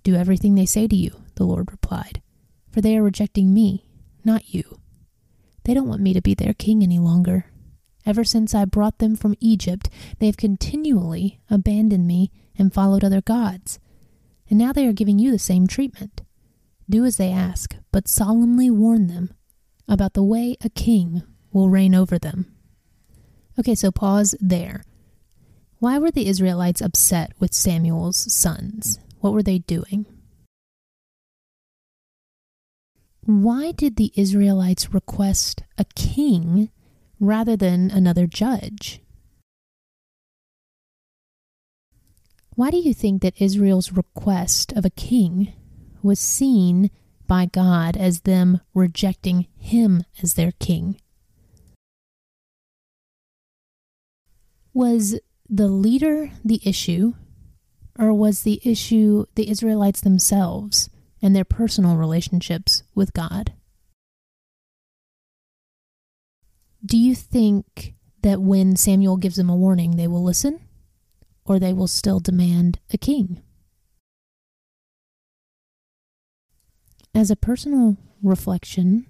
A: Do everything they say to you, the Lord replied, for they are rejecting me, not you. They don't want me to be their king any longer. Ever since I brought them from Egypt, they have continually abandoned me and followed other gods. And now they are giving you the same treatment. Do as they ask, but solemnly warn them about the way a king will reign over them. Okay, so pause there. Why were the Israelites upset with Samuel's sons? What were they doing? Why did the Israelites request a king rather than another judge? Why do you think that Israel's request of a king was seen by God as them rejecting him as their king? Was the leader the issue, or was the issue the Israelites themselves and their personal relationships with God? Do you think that when Samuel gives them a warning, they will listen, or they will still demand a king? As a personal reflection,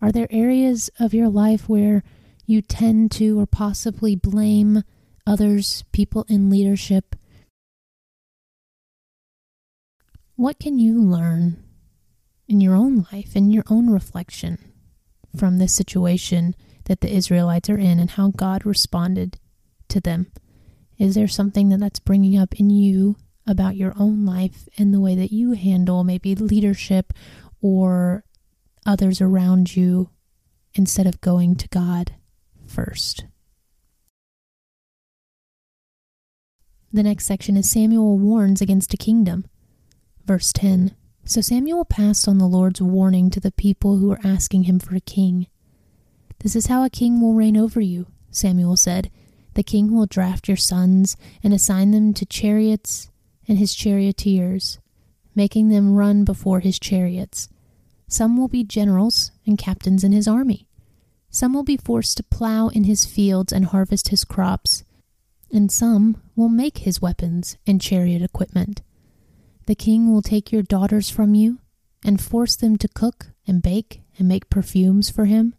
A: are there areas of your life where you tend to or possibly blame others, people in leadership? What can you learn in your own life, in your own reflection from this situation that the Israelites are in and how God responded to them? Is there something that that's bringing up in you about your own life and the way that you handle maybe leadership or others around you instead of going to God first. The next section is Samuel warns against a kingdom. Verse 10 So Samuel passed on the Lord's warning to the people who were asking him for a king. This is how a king will reign over you, Samuel said. The king will draft your sons and assign them to chariots and his charioteers, making them run before his chariots. Some will be generals and captains in his army. Some will be forced to plow in his fields and harvest his crops. And some will make his weapons and chariot equipment. The king will take your daughters from you and force them to cook and bake and make perfumes for him.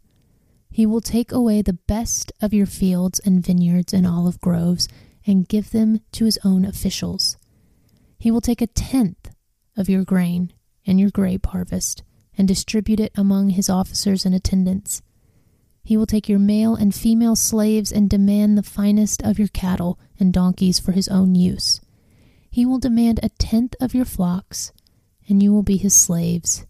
A: He will take away the best of your fields and vineyards and olive groves and give them to his own officials. He will take a tenth of your grain and your grape harvest and distribute it among his officers and attendants. He will take your male and female slaves and demand the finest of your cattle and donkeys for his own use. He will demand a tenth of your flocks, and you will be his slaves.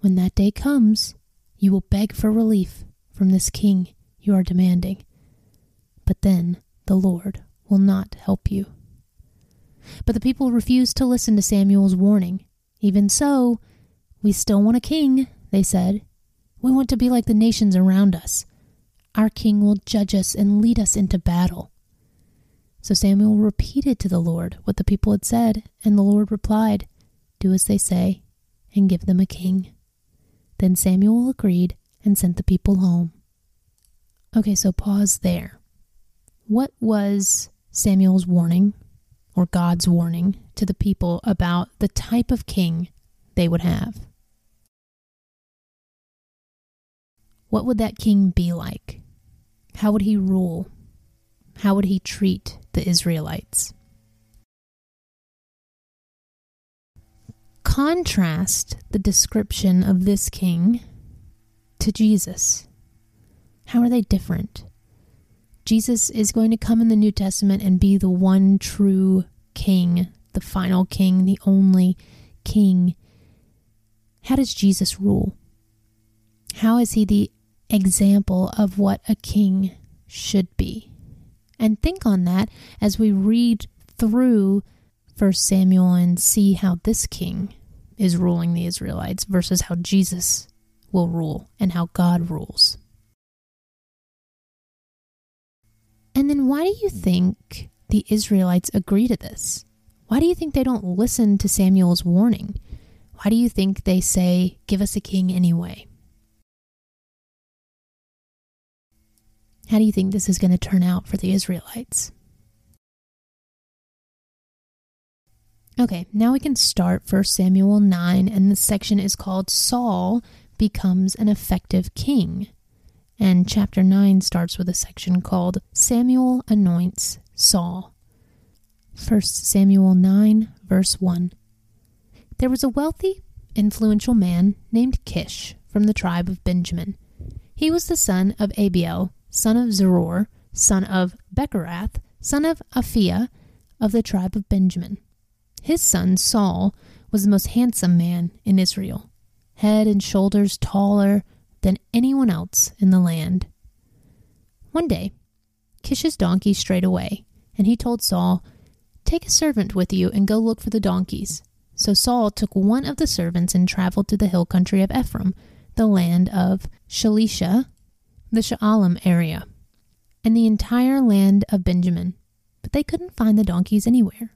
A: When that day comes, you will beg for relief from this king you are demanding. But then the Lord will not help you. But the people refused to listen to Samuel's warning. Even so, we still want a king, they said. We want to be like the nations around us. Our king will judge us and lead us into battle. So Samuel repeated to the Lord what the people had said, and the Lord replied, Do as they say, and give them a king. Then Samuel agreed and sent the people home. Okay, so pause there. What was Samuel's warning, or God's warning, to the people about the type of king they would have? What would that king be like? How would he rule? How would he treat the Israelites? Contrast the description of this king to Jesus. How are they different? Jesus is going to come in the New Testament and be the one true king, the final king, the only king. How does Jesus rule? How is he the example of what a king should be? And think on that as we read through 1 Samuel and see how this king is ruling the Israelites versus how Jesus will rule and how God rules. And then why do you think the Israelites agree to this? Why do you think they don't listen to Samuel's warning? Why do you think they say, Give us a king anyway? How do you think this is going to turn out for the Israelites? Okay, now we can start 1 Samuel 9, and this section is called Saul Becomes an Effective King. And chapter 9 starts with a section called Samuel Anoints Saul. 1 Samuel 9, verse 1. There was a wealthy, influential man named Kish from the tribe of Benjamin. He was the son of Abiel, son of Zeror, son of Bechorath, son of Aphiah, of the tribe of Benjamin. His son Saul was the most handsome man in Israel, head and shoulders taller than anyone else in the land. One day, Kish's donkey strayed away, and he told Saul, Take a servant with you and go look for the donkeys. So Saul took one of the servants and traveled to the hill country of Ephraim, the land of Shalisha, the Sha'alim area, and the entire land of Benjamin. But they couldn't find the donkeys anywhere.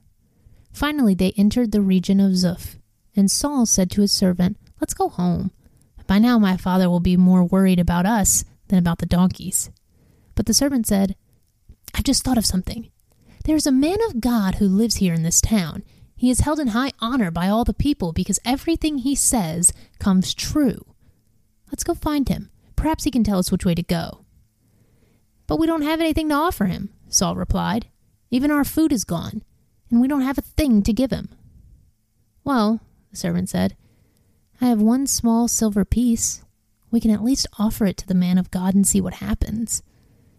A: Finally, they entered the region of Zuph, and Saul said to his servant, Let's go home. By now, my father will be more worried about us than about the donkeys. But the servant said, I've just thought of something. There is a man of God who lives here in this town. He is held in high honor by all the people because everything he says comes true. Let's go find him. Perhaps he can tell us which way to go. But we don't have anything to offer him, Saul replied. Even our food is gone, and we don't have a thing to give him. Well, the servant said, I have one small silver piece. We can at least offer it to the man of God and see what happens.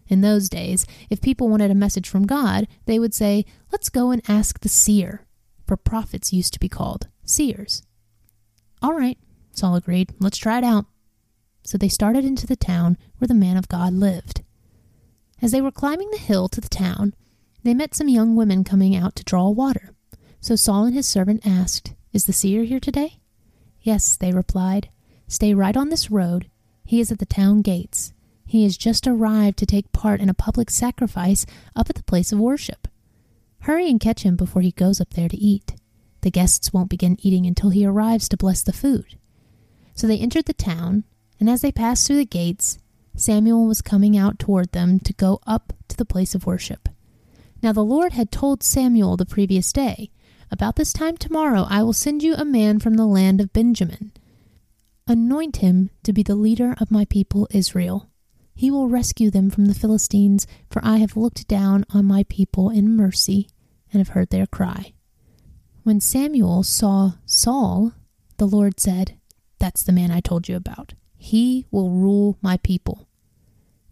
A: In those days, if people wanted a message from God, they would say, Let's go and ask the seer, for prophets used to be called seers. All right, Saul agreed. Let's try it out. So they started into the town where the man of God lived. As they were climbing the hill to the town, they met some young women coming out to draw water. So Saul and his servant asked, Is the seer here today? Yes, they replied. Stay right on this road. He is at the town gates. He has just arrived to take part in a public sacrifice up at the place of worship. Hurry and catch him before he goes up there to eat. The guests won't begin eating until he arrives to bless the food. So they entered the town, and as they passed through the gates, Samuel was coming out toward them to go up to the place of worship. Now the Lord had told Samuel the previous day, About this time tomorrow I will send you a man from the land of Benjamin. Anoint him to be the leader of my people Israel. He will rescue them from the Philistines, for I have looked down on my people in mercy and have heard their cry. When Samuel saw Saul, the Lord said, That's the man I told you about. He will rule my people.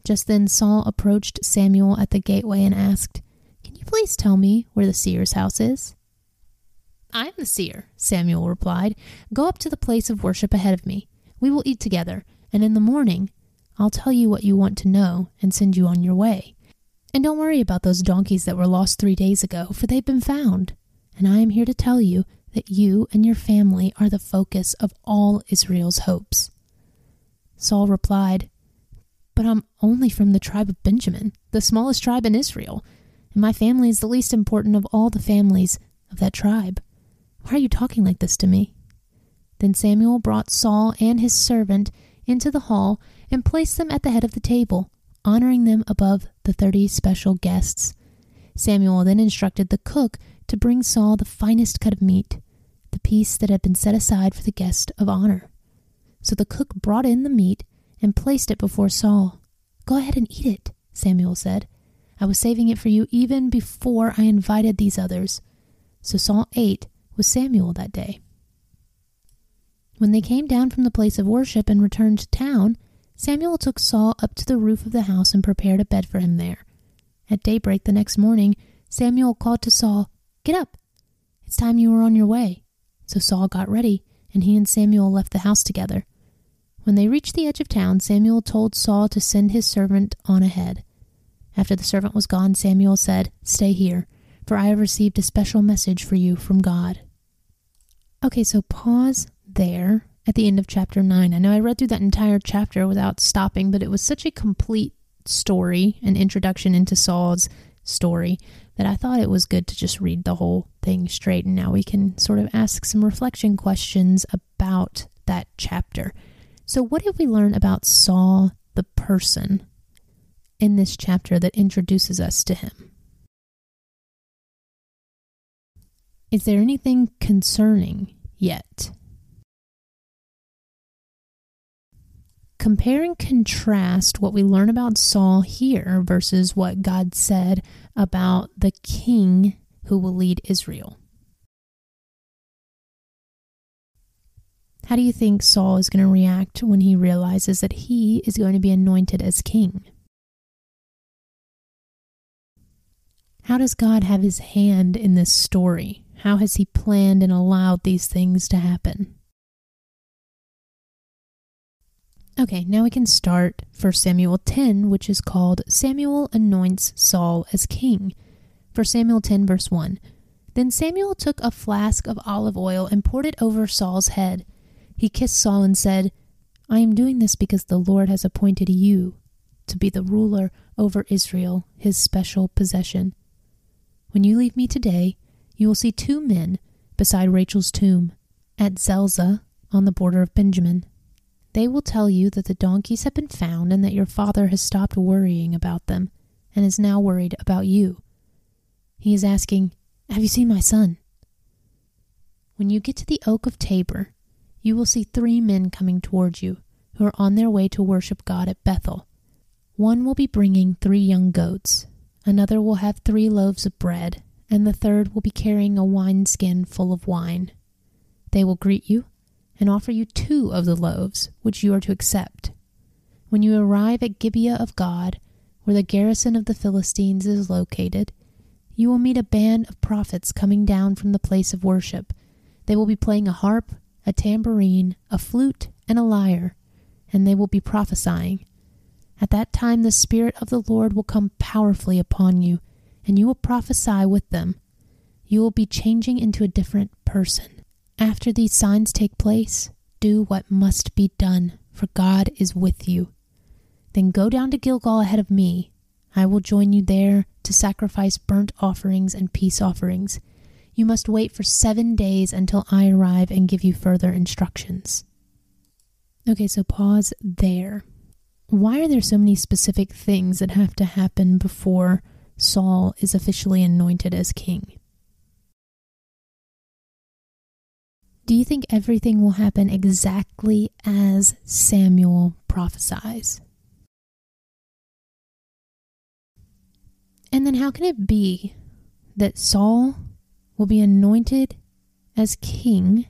A: Just then Saul approached Samuel at the gateway and asked, Can you please tell me where the seer's house is? I am the seer, Samuel replied. Go up to the place of worship ahead of me. We will eat together, and in the morning I'll tell you what you want to know and send you on your way. And don't worry about those donkeys that were lost three days ago, for they've been found. And I am here to tell you that you and your family are the focus of all Israel's hopes. Saul replied, But I'm only from the tribe of Benjamin, the smallest tribe in Israel, and my family is the least important of all the families of that tribe. Why are you talking like this to me? Then Samuel brought Saul and his servant into the hall and placed them at the head of the table, honoring them above the thirty special guests. Samuel then instructed the cook to bring Saul the finest cut of meat, the piece that had been set aside for the guest of honor. So the cook brought in the meat and placed it before Saul. Go ahead and eat it, Samuel said. I was saving it for you even before I invited these others. So Saul ate with Samuel that day. When they came down from the place of worship and returned to town, Samuel took Saul up to the roof of the house and prepared a bed for him there. At daybreak the next morning, Samuel called to Saul, Get up! It's time you were on your way. So Saul got ready, and he and Samuel left the house together. When they reached the edge of town, Samuel told Saul to send his servant on ahead. After the servant was gone, Samuel said, Stay here, for I have received a special message for you from God. Okay, so pause there at the end of chapter 9. I know I read through that entire chapter without stopping, but it was such a complete story, an introduction into Saul's story, that I thought it was good to just read the whole thing straight. And now we can sort of ask some reflection questions about that chapter. So, what did we learn about Saul, the person, in this chapter that introduces us to him? Is there anything concerning yet? Compare and contrast what we learn about Saul here versus what God said about the king who will lead Israel. How do you think Saul is going to react when he realizes that he is going to be anointed as king? How does God have his hand in this story? How has he planned and allowed these things to happen? Okay, now we can start 1 Samuel 10, which is called Samuel Anoints Saul as King. 1 Samuel 10, verse 1. Then Samuel took a flask of olive oil and poured it over Saul's head. He kissed Saul and said, I am doing this because the Lord has appointed you to be the ruler over Israel, his special possession. When you leave me today, you will see two men beside Rachel's tomb at Zelzah on the border of Benjamin. They will tell you that the donkeys have been found and that your father has stopped worrying about them and is now worried about you. He is asking, Have you seen my son? When you get to the oak of Tabor, you will see three men coming towards you who are on their way to worship God at Bethel. One will be bringing three young goats, another will have three loaves of bread, and the third will be carrying a wineskin full of wine. They will greet you and offer you two of the loaves, which you are to accept. When you arrive at Gibeah of God, where the garrison of the Philistines is located, you will meet a band of prophets coming down from the place of worship. They will be playing a harp, a tambourine, a flute, and a lyre, and they will be prophesying. At that time, the Spirit of the Lord will come powerfully upon you, and you will prophesy with them. You will be changing into a different person. After these signs take place, do what must be done, for God is with you. Then go down to Gilgal ahead of me. I will join you there to sacrifice burnt offerings and peace offerings. You must wait for seven days until I arrive and give you further instructions. Okay, so pause there. Why are there so many specific things that have to happen before Saul is officially anointed as king? Do you think everything will happen exactly as Samuel prophesies? And then how can it be that Saul will be anointed as king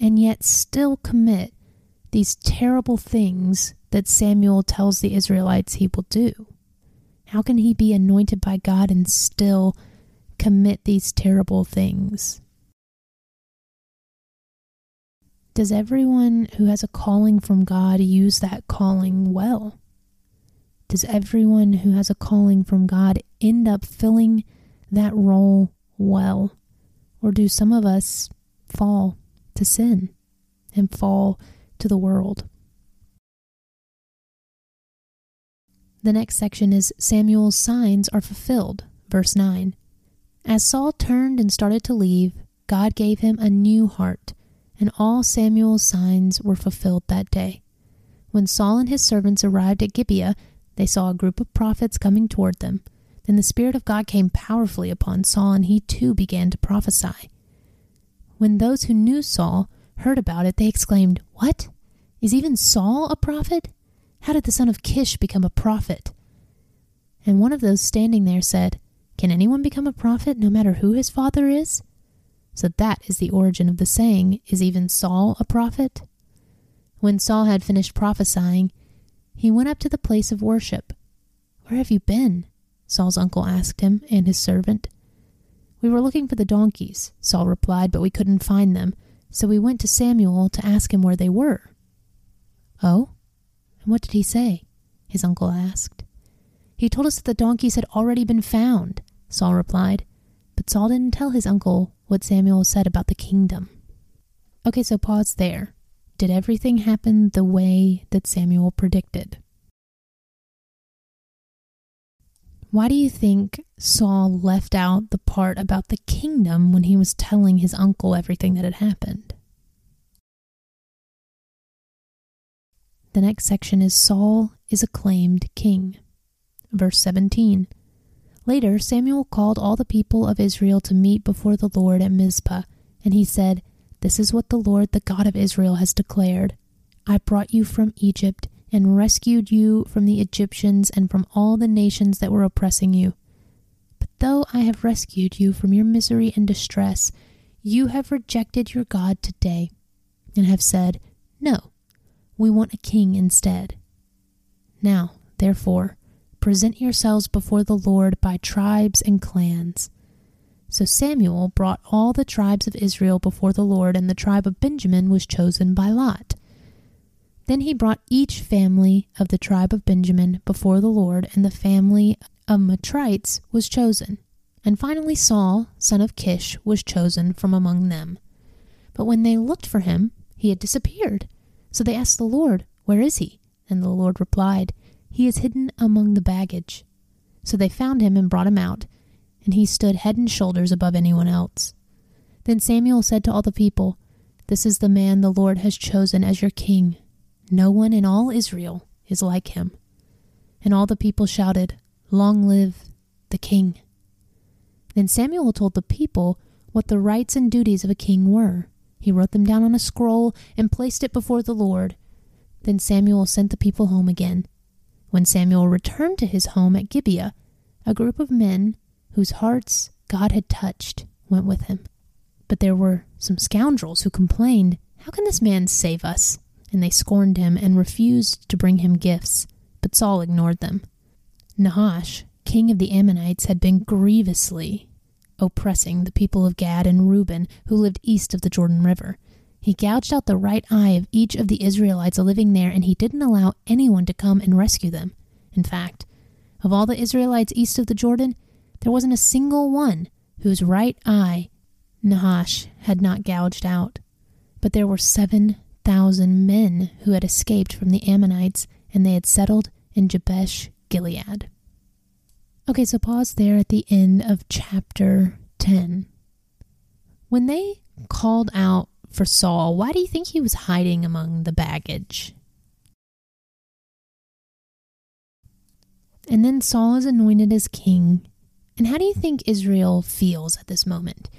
A: and yet still commit these terrible things that Samuel tells the Israelites he will do? How can he be anointed by God and still commit these terrible things? Does everyone who has a calling from God use that calling well? Does everyone who has a calling from God end up filling that role well? Or do some of us fall to sin and fall to the world? The next section is Samuel's signs are fulfilled. Verse 9. As Saul turned and started to leave, God gave him a new heart and all Samuel's signs were fulfilled that day. When Saul and his servants arrived at Gibeah, they saw a group of prophets coming toward them. Then the Spirit of God came powerfully upon Saul, and he too began to prophesy. When those who knew Saul heard about it, they exclaimed, What? Is even Saul a prophet? How did the son of Kish become a prophet? And one of those standing there said, Can anyone become a prophet no matter who his father is? So that is the origin of the saying, Is even Saul a prophet? When Saul had finished prophesying, he went up to the place of worship. Where have you been? Saul's uncle asked him and his servant. We were looking for the donkeys, Saul replied, but we couldn't find them, so we went to Samuel to ask him where they were. Oh? And what did he say? His uncle asked. He told us that the donkeys had already been found, Saul replied, but Saul didn't tell his uncle what Samuel said about the kingdom. Okay, so pause there. Did everything happen the way that Samuel predicted? Why do you think Saul left out the part about the kingdom when he was telling his uncle everything that had happened? The next section is Saul is acclaimed king. Verse 17. Later, Samuel called all the people of Israel to meet before the Lord at Mizpah, and he said, This is what the Lord, the God of Israel, has declared I brought you from Egypt and rescued you from the Egyptians and from all the nations that were oppressing you. But though I have rescued you from your misery and distress, you have rejected your God today and have said, No, we want a king instead. Now, therefore, present yourselves before the Lord by tribes and clans. So Samuel brought all the tribes of Israel before the Lord, and the tribe of Benjamin was chosen by Lot. Then he brought each family of the tribe of Benjamin before the Lord, and the family of Matrites was chosen. And finally Saul, son of Kish, was chosen from among them. But when they looked for him, he had disappeared. So they asked the Lord, Where is he? And the Lord replied, He is hidden among the baggage. So they found him and brought him out, and he stood head and shoulders above anyone else. Then Samuel said to all the people, This is the man the Lord has chosen as your king. No one in all Israel is like him. And all the people shouted, Long live the king. Then Samuel told the people what the rights and duties of a king were. He wrote them down on a scroll and placed it before the Lord. Then Samuel sent the people home again. When Samuel returned to his home at Gibeah, a group of men whose hearts God had touched went with him. But there were some scoundrels who complained, How can this man save us? And they scorned him and refused to bring him gifts. But Saul ignored them. Nahash, king of the Ammonites, had been grievously oppressing the people of Gad and Reuben who lived east of the Jordan River. He gouged out the right eye of each of the Israelites living there, and he didn't allow anyone to come and rescue them. In fact, of all the Israelites east of the Jordan, there wasn't a single one whose right eye Nahash had not gouged out. But there were seven thousand men who had escaped from the Ammonites, and they had settled in Jabesh Gilead. Okay, so pause there at the end of chapter 10. When they called out for Saul, why do you think he was hiding among the baggage? And then Saul is anointed as king. And how do you think Israel feels at this moment?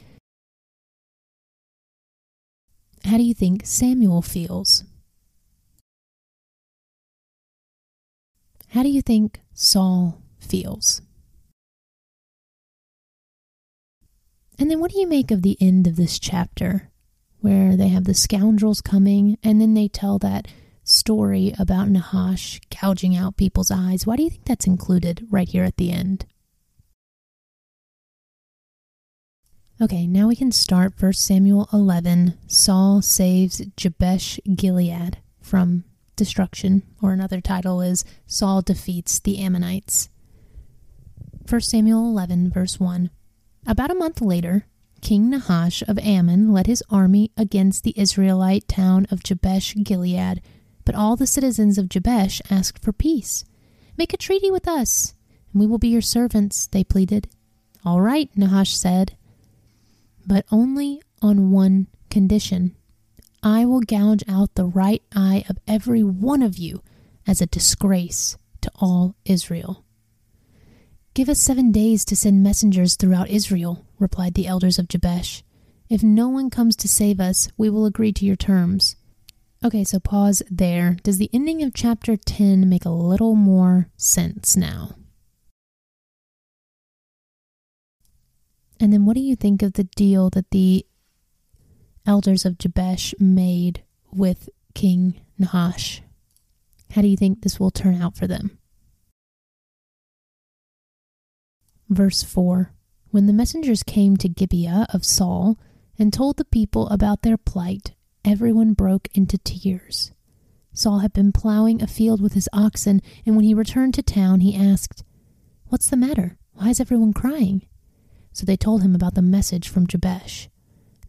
A: How do you think Samuel feels? How do you think Saul feels? And then what do you make of the end of this chapter where they have the scoundrels coming and then they tell that story about Nahash gouging out people's eyes? Why do you think that's included right here at the end? Okay, now we can start 1 Samuel 11. Saul saves Jabesh Gilead from destruction, or another title is Saul defeats the Ammonites. 1 Samuel 11, verse 1. About a month later, King Nahash of Ammon led his army against the Israelite town of Jabesh Gilead, but all the citizens of Jabesh asked for peace. Make a treaty with us, and we will be your servants, they pleaded. All right, Nahash said but only on one condition. I will gouge out the right eye of every one of you as a disgrace to all Israel. Give us seven days to send messengers throughout Israel, replied the elders of Jabesh. If no one comes to save us, we will agree to your terms. Okay, so pause there. Does the ending of chapter 10 make a little more sense now? And then what do you think of the deal that the elders of Jabesh made with King Nahash? How do you think this will turn out for them? Verse 4 When the messengers came to Gibeah of Saul and told the people about their plight, everyone broke into tears. Saul had been plowing a field with his oxen, and when he returned to town, he asked, What's the matter? Why is everyone crying? So they told him about the message from Jabesh.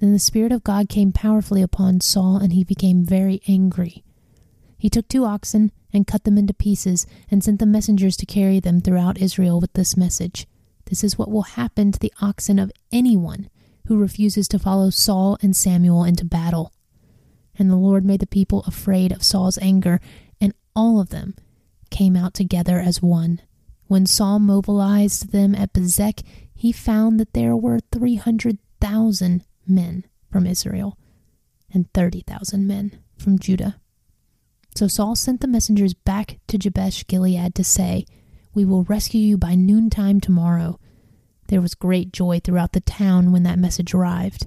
A: Then the Spirit of God came powerfully upon Saul, and he became very angry. He took two oxen and cut them into pieces, and sent the messengers to carry them throughout Israel with this message This is what will happen to the oxen of anyone who refuses to follow Saul and Samuel into battle. And the Lord made the people afraid of Saul's anger, and all of them came out together as one. When Saul mobilized them at Bezek, he found that there were 300,000 men from Israel and 30,000 men from Judah. So Saul sent the messengers back to Jabesh Gilead to say, We will rescue you by noontime tomorrow. There was great joy throughout the town when that message arrived.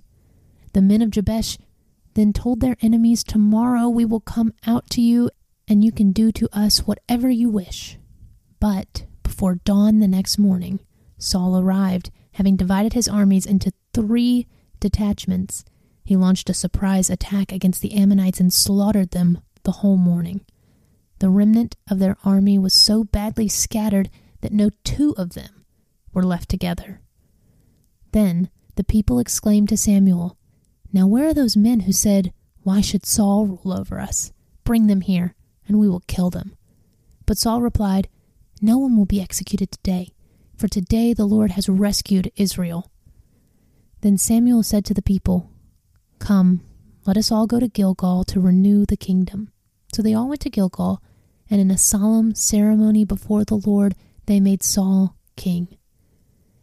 A: The men of Jabesh then told their enemies, Tomorrow we will come out to you, and you can do to us whatever you wish. But before dawn the next morning, Saul arrived, having divided his armies into three detachments. He launched a surprise attack against the Ammonites and slaughtered them the whole morning. The remnant of their army was so badly scattered that no two of them were left together. Then the people exclaimed to Samuel, Now where are those men who said, Why should Saul rule over us? Bring them here, and we will kill them. But Saul replied, No one will be executed today, for today the Lord has rescued Israel. Then Samuel said to the people, Come, let us all go to Gilgal to renew the kingdom. So they all went to Gilgal, and in a solemn ceremony before the Lord, they made Saul king.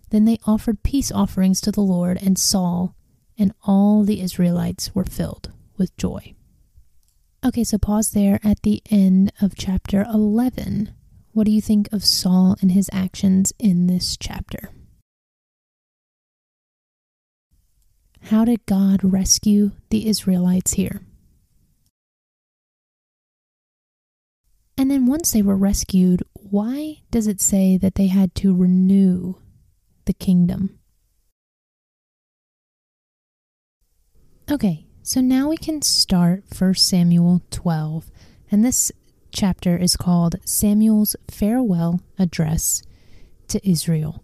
A: Then they offered peace offerings to the Lord, and Saul and all the Israelites were filled with joy. Okay, so pause there at the end of chapter 11. What do you think of Saul and his actions in this chapter? How did God rescue the Israelites here? And then once they were rescued, why does it say that they had to renew the kingdom? Okay, so now we can start 1 Samuel 12. And this chapter is called Samuel's Farewell Address to Israel.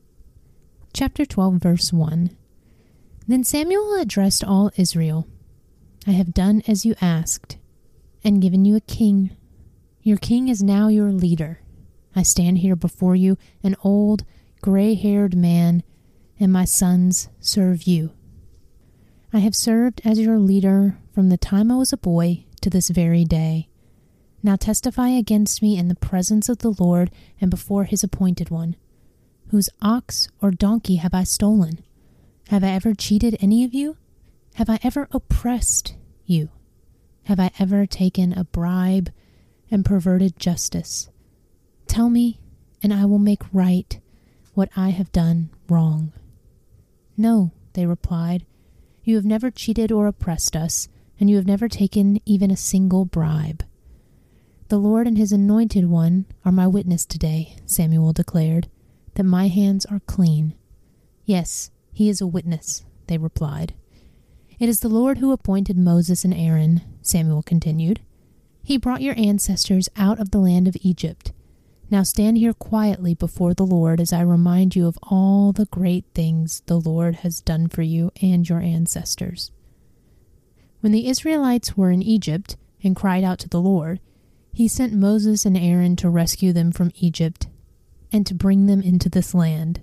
A: Chapter 12, verse 1. Then Samuel addressed all Israel I have done as you asked, and given you a king your king is now your leader. I stand here before you, an old, gray haired man, and my sons serve you. I have served as your leader from the time I was a boy to this very day. Now testify against me in the presence of the Lord and before his appointed one. Whose ox or donkey have I stolen? Have I ever cheated any of you? Have I ever oppressed you? Have I ever taken a bribe and perverted justice. Tell me, and I will make right what I have done wrong. No, they replied, you have never cheated or oppressed us, and you have never taken even a single bribe. The Lord and his anointed one are my witness today, Samuel declared, that my hands are clean. Yes, he is a witness, they replied. It is the Lord who appointed Moses and Aaron, Samuel continued. He brought your ancestors out of the land of Egypt. Now stand here quietly before the Lord as I remind you of all the great things the Lord has done for you and your ancestors. When the Israelites were in Egypt and cried out to the Lord, he sent Moses and Aaron to rescue them from Egypt and to bring them into this land.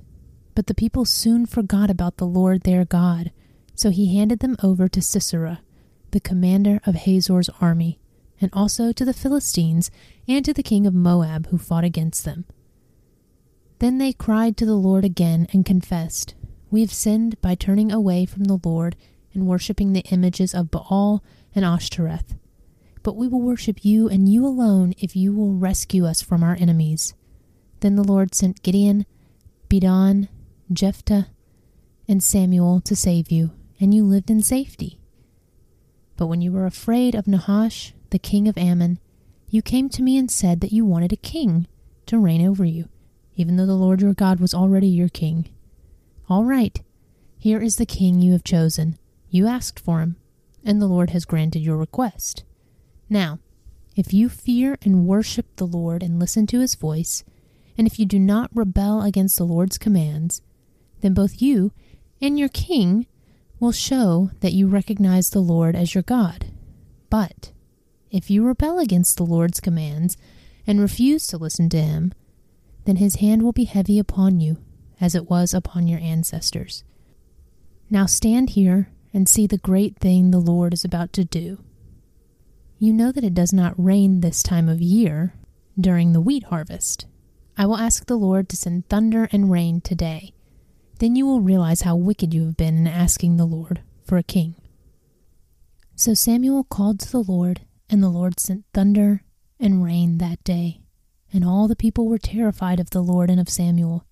A: But the people soon forgot about the Lord their God, so he handed them over to Sisera, the commander of Hazor's army and also to the Philistines and to the king of Moab who fought against them. Then they cried to the Lord again and confessed, We have sinned by turning away from the Lord and worshipping the images of Baal and Ashtoreth. But we will worship you and you alone if you will rescue us from our enemies. Then the Lord sent Gideon, Bedan, Jephthah, and Samuel to save you, and you lived in safety. But when you were afraid of Nahash, the king of Ammon, you came to me and said that you wanted a king to reign over you, even though the Lord your God was already your king. All right, here is the king you have chosen. You asked for him, and the Lord has granted your request. Now, if you fear and worship the Lord and listen to his voice, and if you do not rebel against the Lord's commands, then both you and your king will show that you recognize the Lord as your God. But if you rebel against the Lord's commands and refuse to listen to him, then his hand will be heavy upon you, as it was upon your ancestors. Now stand here and see the great thing the Lord is about to do. You know that it does not rain this time of year during the wheat harvest. I will ask the Lord to send thunder and rain today. Then you will realize how wicked you have been in asking the Lord for a king. So Samuel called to the Lord, and the Lord sent thunder and rain that day. And all the people were terrified of the Lord and of Samuel.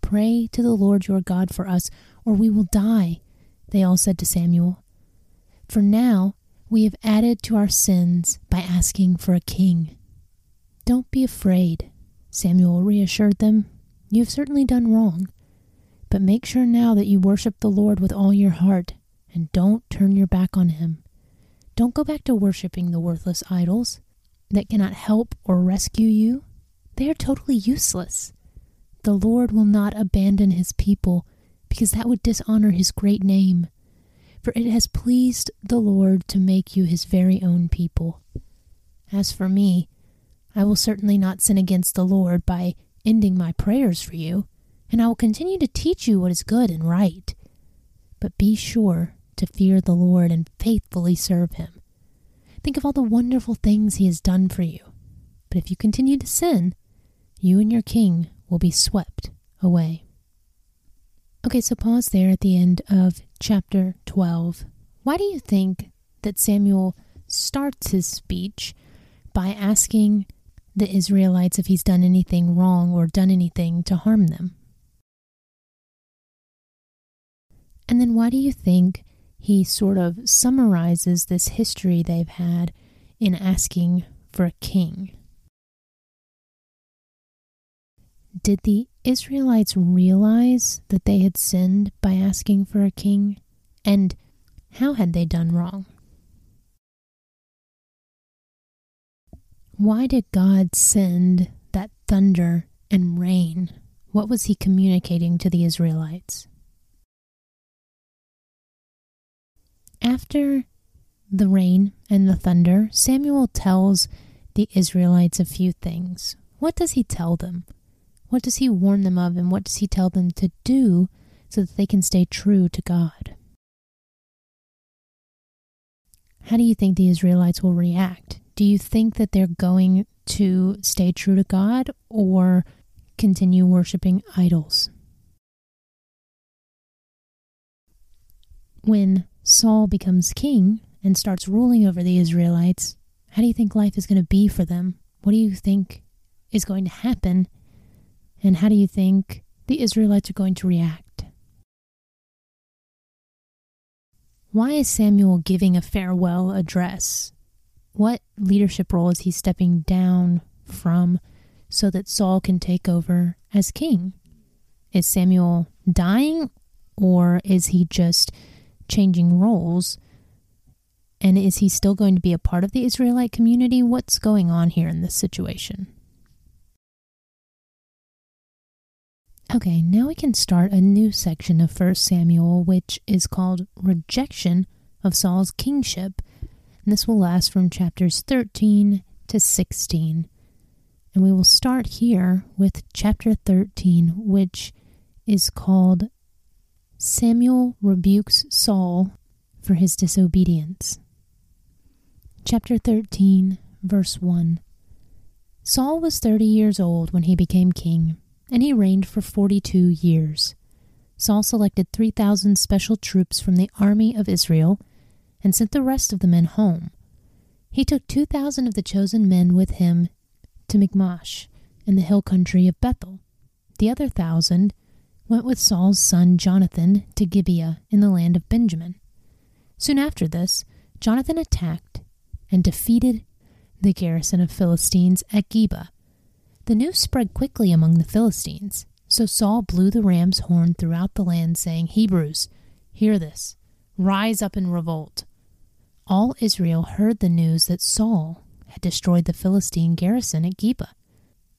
A: Pray to the Lord your God for us, or we will die, they all said to Samuel. For now we have added to our sins by asking for a king. Don't be afraid, Samuel reassured them. You have certainly done wrong. But make sure now that you worship the Lord with all your heart, and don't turn your back on him. Don't go back to worshiping the worthless idols that cannot help or rescue you. They are totally useless. The Lord will not abandon his people because that would dishonor his great name. For it has pleased the Lord to make you his very own people. As for me, I will certainly not sin against the Lord by ending my prayers for you, and I will continue to teach you what is good and right. But be sure to fear the Lord and faithfully serve him. Think of all the wonderful things he has done for you. But if you continue to sin, you and your king will be swept away. Okay, so pause there at the end of chapter 12. Why do you think that Samuel starts his speech by asking the Israelites if he's done anything wrong or done anything to harm them? And then why do you think he sort of summarizes this history they've had in asking for a king? Did the Israelites realize that they had sinned by asking for a king? And how had they done wrong? Why did God send that thunder and rain? What was he communicating to the Israelites? After the rain and the thunder, Samuel tells the Israelites a few things. What does he tell them? What does he warn them of, and what does he tell them to do so that they can stay true to God? How do you think the Israelites will react? Do you think that they're going to stay true to God or continue worshiping idols? When Saul becomes king and starts ruling over the Israelites, how do you think life is going to be for them? What do you think is going to happen and how do you think the Israelites are going to react? Why is Samuel giving a farewell address? What leadership role is he stepping down from so that Saul can take over as king? Is Samuel dying or is he just changing roles? And is he still going to be a part of the Israelite community? What's going on here in this situation? Okay, now we can start a new section of 1 Samuel, which is called Rejection of Saul's Kingship. And this will last from chapters 13 to 16. And we will start here with chapter 13, which is called Samuel Rebukes Saul for His Disobedience. Chapter 13, verse 1 Saul was 30 years old when he became king and he reigned for 42 years. Saul selected 3,000 special troops from the army of Israel and sent the rest of the men home. He took 2,000 of the chosen men with him to Michmash in the hill country of Bethel. The other thousand went with Saul's son Jonathan to Gibeah in the land of Benjamin. Soon after this, Jonathan attacked and defeated the garrison of Philistines at Geba the news spread quickly among the Philistines, so Saul blew the ram's horn throughout the land, saying, Hebrews, hear this, rise up and revolt. All Israel heard the news that Saul had destroyed the Philistine garrison at Geba,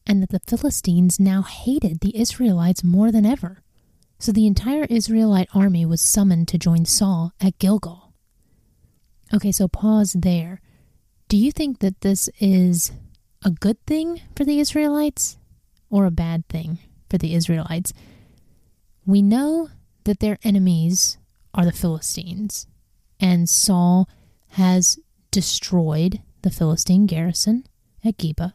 A: and that the Philistines now hated the Israelites more than ever. So the entire Israelite army was summoned to join Saul at Gilgal. Okay, so pause there. Do you think that this is a good thing for the Israelites or a bad thing for the Israelites? We know that their enemies are the Philistines, and Saul has destroyed the Philistine garrison at Geba.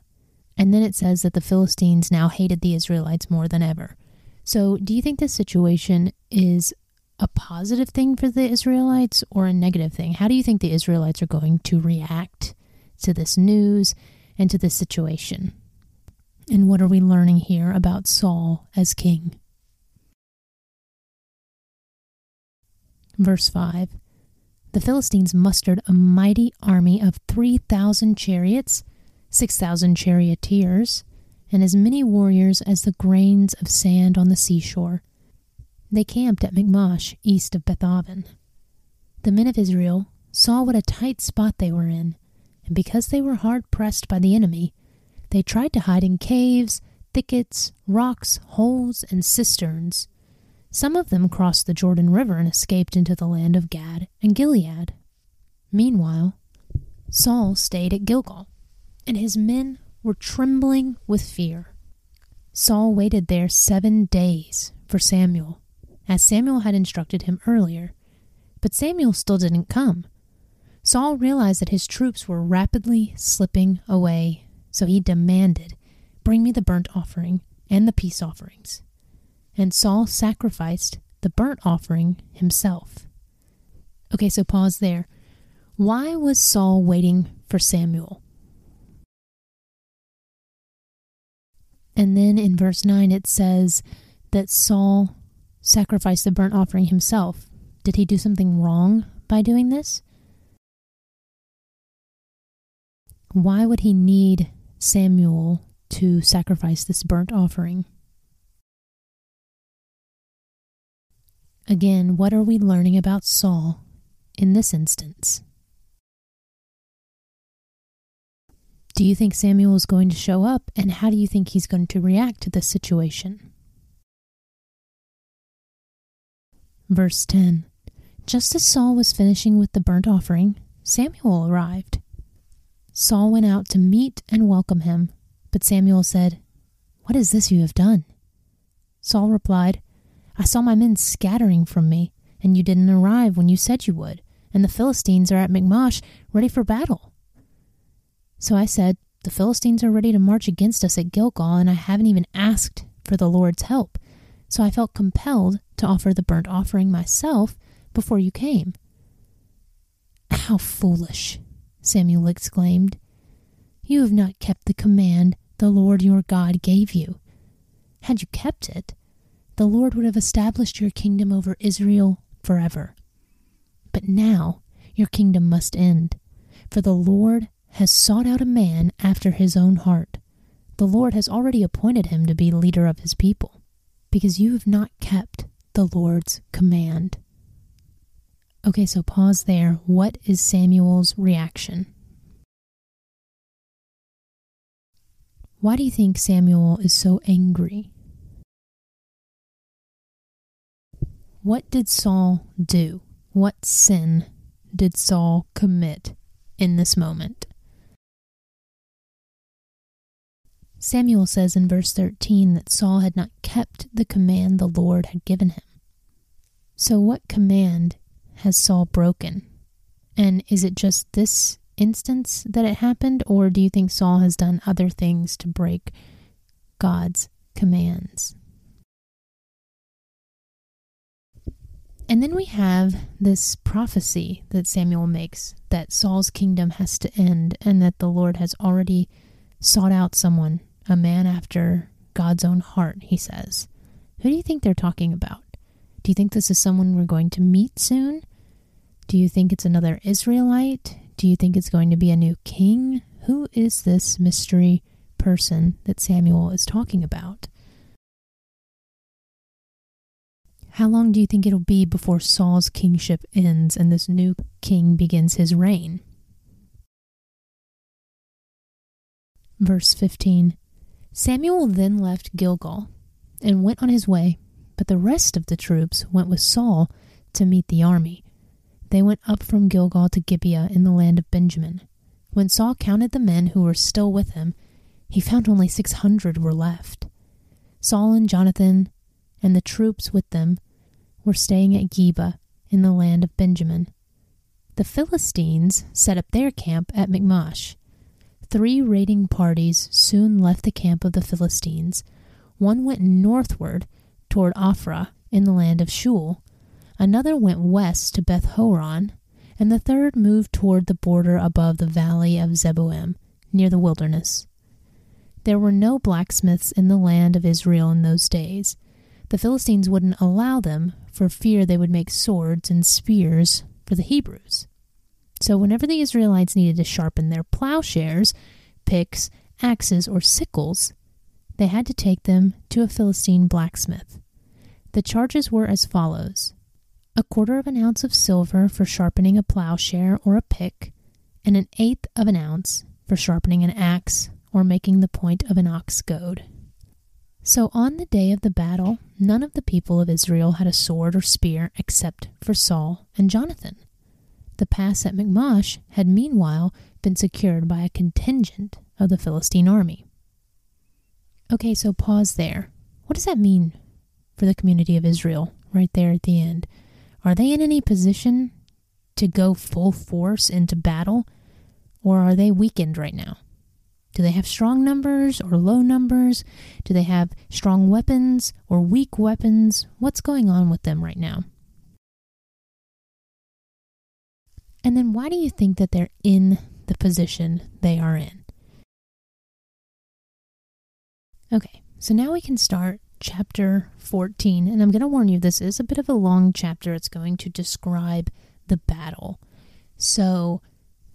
A: And then it says that the Philistines now hated the Israelites more than ever. So, do you think this situation is a positive thing for the Israelites or a negative thing? How do you think the Israelites are going to react to this news and to this situation? And what are we learning here about Saul as king? Verse 5 The Philistines mustered a mighty army of 3,000 chariots, 6,000 charioteers, and as many warriors as the grains of sand on the seashore. They camped at Michmash, east of Bethaven. The men of Israel saw what a tight spot they were in, and because they were hard pressed by the enemy, they tried to hide in caves, thickets, rocks, holes, and cisterns. Some of them crossed the Jordan River and escaped into the land of Gad and Gilead. Meanwhile, Saul stayed at Gilgal, and his men were trembling with fear. Saul waited there seven days for Samuel, as Samuel had instructed him earlier. But Samuel still didn't come. Saul realized that his troops were rapidly slipping away, so he demanded, Bring me the burnt offering and the peace offerings. And Saul sacrificed the burnt offering himself. Okay, so pause there. Why was Saul waiting for Samuel? And then in verse 9 it says that Saul sacrificed the burnt offering himself. Did he do something wrong by doing this? Why would he need Samuel to sacrifice this burnt offering? Again, what are we learning about Saul in this instance? Do you think Samuel is going to show up, and how do you think he's going to react to this situation? Verse 10 Just as Saul was finishing with the burnt offering, Samuel arrived. Saul went out to meet and welcome him, but Samuel said, What is this you have done? Saul replied, I saw my men scattering from me, and you didn't arrive when you said you would, and the Philistines are at Michmash ready for battle. So I said, The Philistines are ready to march against us at Gilgal, and I haven't even asked for the Lord's help. So I felt compelled to offer the burnt offering myself before you came. How foolish, Samuel exclaimed. You have not kept the command the Lord your God gave you. Had you kept it, the Lord would have established your kingdom over Israel forever. But now your kingdom must end, for the Lord has sought out a man after his own heart. The Lord has already appointed him to be leader of his people, because you have not kept the Lord's command. Okay, so pause there. What is Samuel's reaction? Why do you think Samuel is so angry? What did Saul do? What sin did Saul commit in this moment? Samuel says in verse 13 that Saul had not kept the command the Lord had given him. So, what command has Saul broken? And is it just this instance that it happened, or do you think Saul has done other things to break God's commands? And then we have this prophecy that Samuel makes that Saul's kingdom has to end and that the Lord has already sought out someone a man after God's own heart, he says. Who do you think they're talking about? Do you think this is someone we're going to meet soon? Do you think it's another Israelite? Do you think it's going to be a new king? Who is this mystery person that Samuel is talking about? How long do you think it'll be before Saul's kingship ends and this new king begins his reign? Verse 15 Samuel then left Gilgal and went on his way, but the rest of the troops went with Saul to meet the army. They went up from Gilgal to Gibeah in the land of Benjamin. When Saul counted the men who were still with him, he found only six hundred were left. Saul and Jonathan and the troops with them were staying at Geba in the land of Benjamin. The Philistines set up their camp at Michmash. Three raiding parties soon left the camp of the Philistines. One went northward toward Ophrah in the land of Shual, another went west to Beth Horon, and the third moved toward the border above the valley of Zeboim, near the wilderness. There were no blacksmiths in the land of Israel in those days. The Philistines wouldn't allow them for fear they would make swords and spears for the Hebrews. So, whenever the Israelites needed to sharpen their plowshares, picks, axes, or sickles, they had to take them to a Philistine blacksmith. The charges were as follows a quarter of an ounce of silver for sharpening a plowshare or a pick, and an eighth of an ounce for sharpening an axe or making the point of an ox goad. So on the day of the battle, none of the people of Israel had a sword or spear except for Saul and Jonathan. The pass at Michmash had meanwhile been secured by a contingent of the Philistine army. Okay, so pause there. What does that mean for the community of Israel right there at the end. Are they in any position to go full force into battle, or are they weakened right now? Do they have strong numbers or low numbers? Do they have strong weapons or weak weapons? What's going on with them right now? And then why do you think that they're in the position they are in? Okay, so now we can start chapter 14. And I'm going to warn you, this is a bit of a long chapter. It's going to describe the battle. So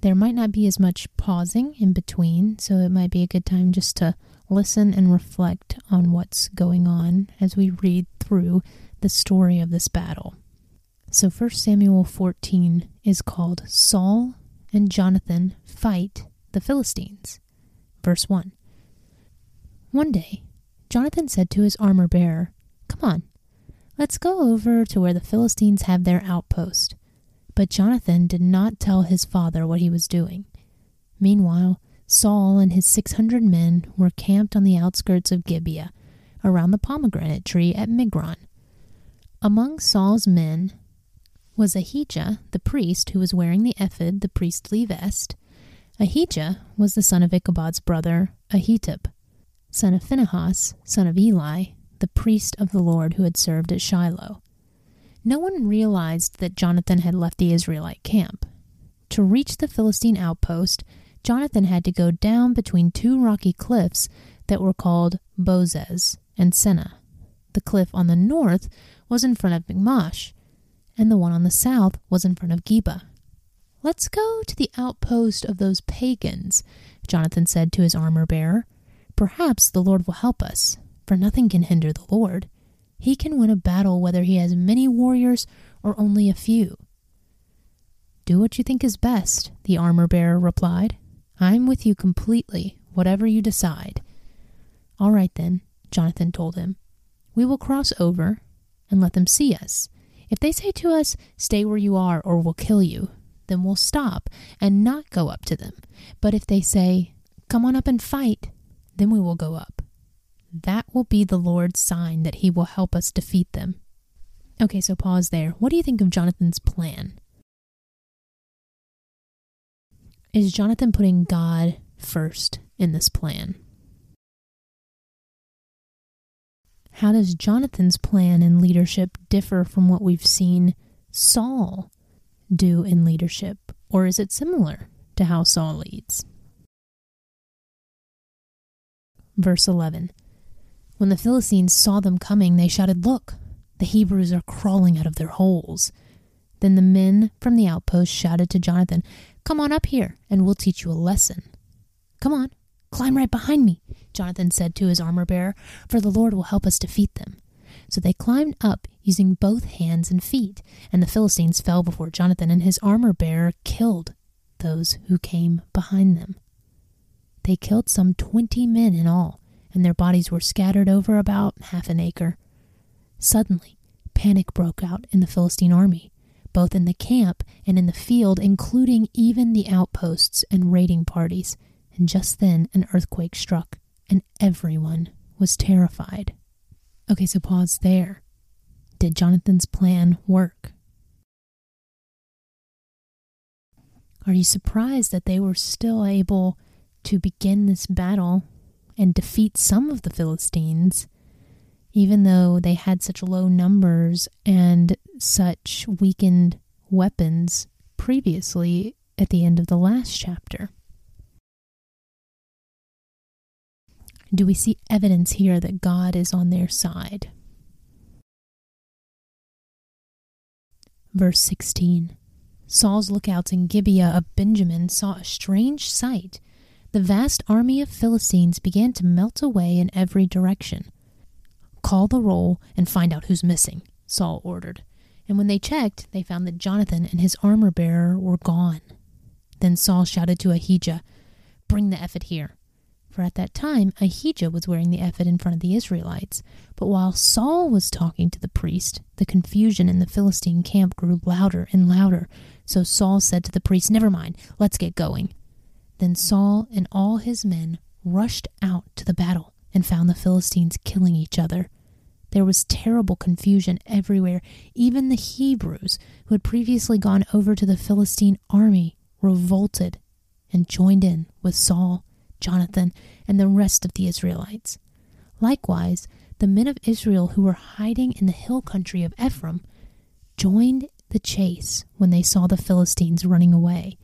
A: there might not be as much pausing in between. So it might be a good time just to listen and reflect on what's going on as we read through the story of this battle. So 1 Samuel 14 is called Saul and Jonathan Fight the Philistines. Verse 1. One day, Jonathan said to his armor bearer, Come on, let's go over to where the Philistines have their outpost. But Jonathan did not tell his father what he was doing. Meanwhile, Saul and his six hundred men were camped on the outskirts of Gibeah, around the pomegranate tree at Migron. Among Saul's men was Ahijah, the priest, who was wearing the ephod, the priestly vest. Ahijah was the son of Ichabod's brother, Ahitub son of Phinehas, son of Eli, the priest of the Lord who had served at Shiloh. No one realized that Jonathan had left the Israelite camp. To reach the Philistine outpost, Jonathan had to go down between two rocky cliffs that were called Bozez and Seneh. The cliff on the north was in front of Michmash, and the one on the south was in front of Geba. Let's go to the outpost of those pagans, Jonathan said to his armor bearer. Perhaps the Lord will help us, for nothing can hinder the Lord. He can win a battle whether he has many warriors or only a few. Do what you think is best, the armor bearer replied. I'm with you completely, whatever you decide. All right, then, Jonathan told him. We will cross over and let them see us. If they say to us, Stay where you are or we'll kill you, then we'll stop and not go up to them. But if they say, Come on up and fight, then we will go up. That will be the Lord's sign that he will help us defeat them. Okay, so pause there. What do you think of Jonathan's plan? Is Jonathan putting God first in this plan? How does Jonathan's plan in leadership differ from what we've seen Saul do in leadership? Or is it similar to how Saul leads? Verse 11 When the Philistines saw them coming, they shouted, Look, the Hebrews are crawling out of their holes. Then the men from the outpost shouted to Jonathan, Come on up here, and we'll teach you a lesson. Come on, climb right behind me, Jonathan said to his armor bearer, for the Lord will help us defeat them. So they climbed up using both hands and feet, and the Philistines fell before Jonathan, and his armor bearer killed those who came behind them. They killed some twenty men in all, and their bodies were scattered over about half an acre. Suddenly, panic broke out in the Philistine army, both in the camp and in the field, including even the outposts and raiding parties. And just then, an earthquake struck, and everyone was terrified. Okay, so pause there. Did Jonathan's plan work? Are you surprised that they were still able to begin this battle and defeat some of the Philistines, even though they had such low numbers and such weakened weapons previously at the end of the last chapter? Do we see evidence here that God is on their side? Verse 16 Saul's lookouts in Gibeah of Benjamin saw a strange sight. The vast army of Philistines began to melt away in every direction. Call the roll and find out who's missing, Saul ordered. And when they checked, they found that Jonathan and his armor bearer were gone. Then Saul shouted to Ahijah, Bring the ephod here for at that time Ahijah was wearing the ephod in front of the Israelites. But while Saul was talking to the priest, the confusion in the Philistine camp grew louder and louder. So Saul said to the priest, Never mind, let's get going. Then Saul and all his men rushed out to the battle and found the Philistines killing each other. There was terrible confusion everywhere. Even the Hebrews, who had previously gone over to the Philistine army, revolted and joined in with Saul. Jonathan, and the rest of the Israelites. Likewise, the men of Israel who were hiding in the hill country of Ephraim joined the chase when they saw the Philistines running away.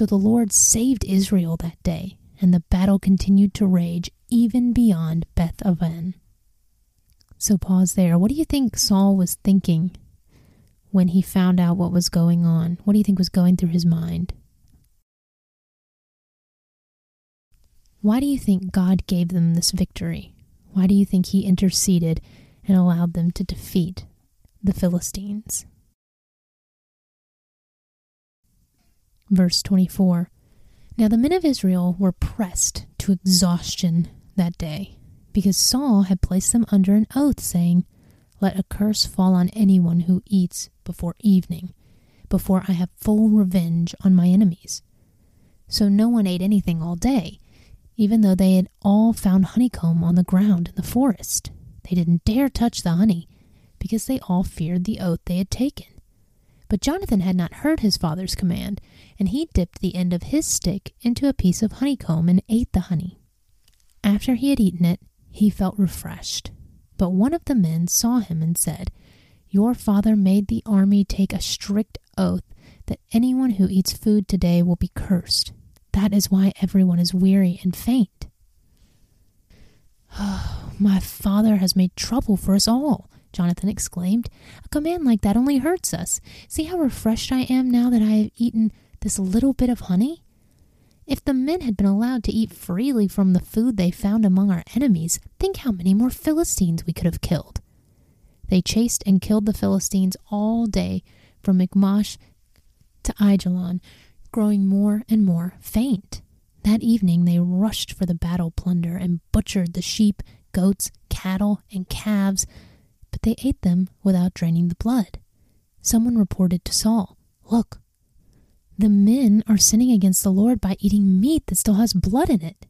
A: So the Lord saved Israel that day, and the battle continued to rage even beyond Beth Aven. So pause there. What do you think Saul was thinking when he found out what was going on? What do you think was going through his mind? Why do you think God gave them this victory? Why do you think He interceded and allowed them to defeat the Philistines? Verse 24 Now the men of Israel were pressed to exhaustion that day, because Saul had placed them under an oath, saying, Let a curse fall on anyone who eats before evening, before I have full revenge on my enemies. So no one ate anything all day even though they had all found honeycomb on the ground in the forest. They didn't dare touch the honey, because they all feared the oath they had taken. But Jonathan had not heard his father's command, and he dipped the end of his stick into a piece of honeycomb and ate the honey. After he had eaten it, he felt refreshed. But one of the men saw him and said, Your father made the army take a strict oath that anyone who eats food today will be cursed. That is why everyone is weary and faint. Oh, my father has made trouble for us all, Jonathan exclaimed. A command like that only hurts us. See how refreshed I am now that I have eaten this little bit of honey? If the men had been allowed to eat freely from the food they found among our enemies, think how many more Philistines we could have killed. They chased and killed the Philistines all day from Michmash to Aijalon, growing more and more faint. That evening they rushed for the battle plunder and butchered the sheep, goats, cattle, and calves, they ate them without draining the blood. Someone reported to Saul, Look, the men are sinning against the Lord by eating meat that still has blood in it.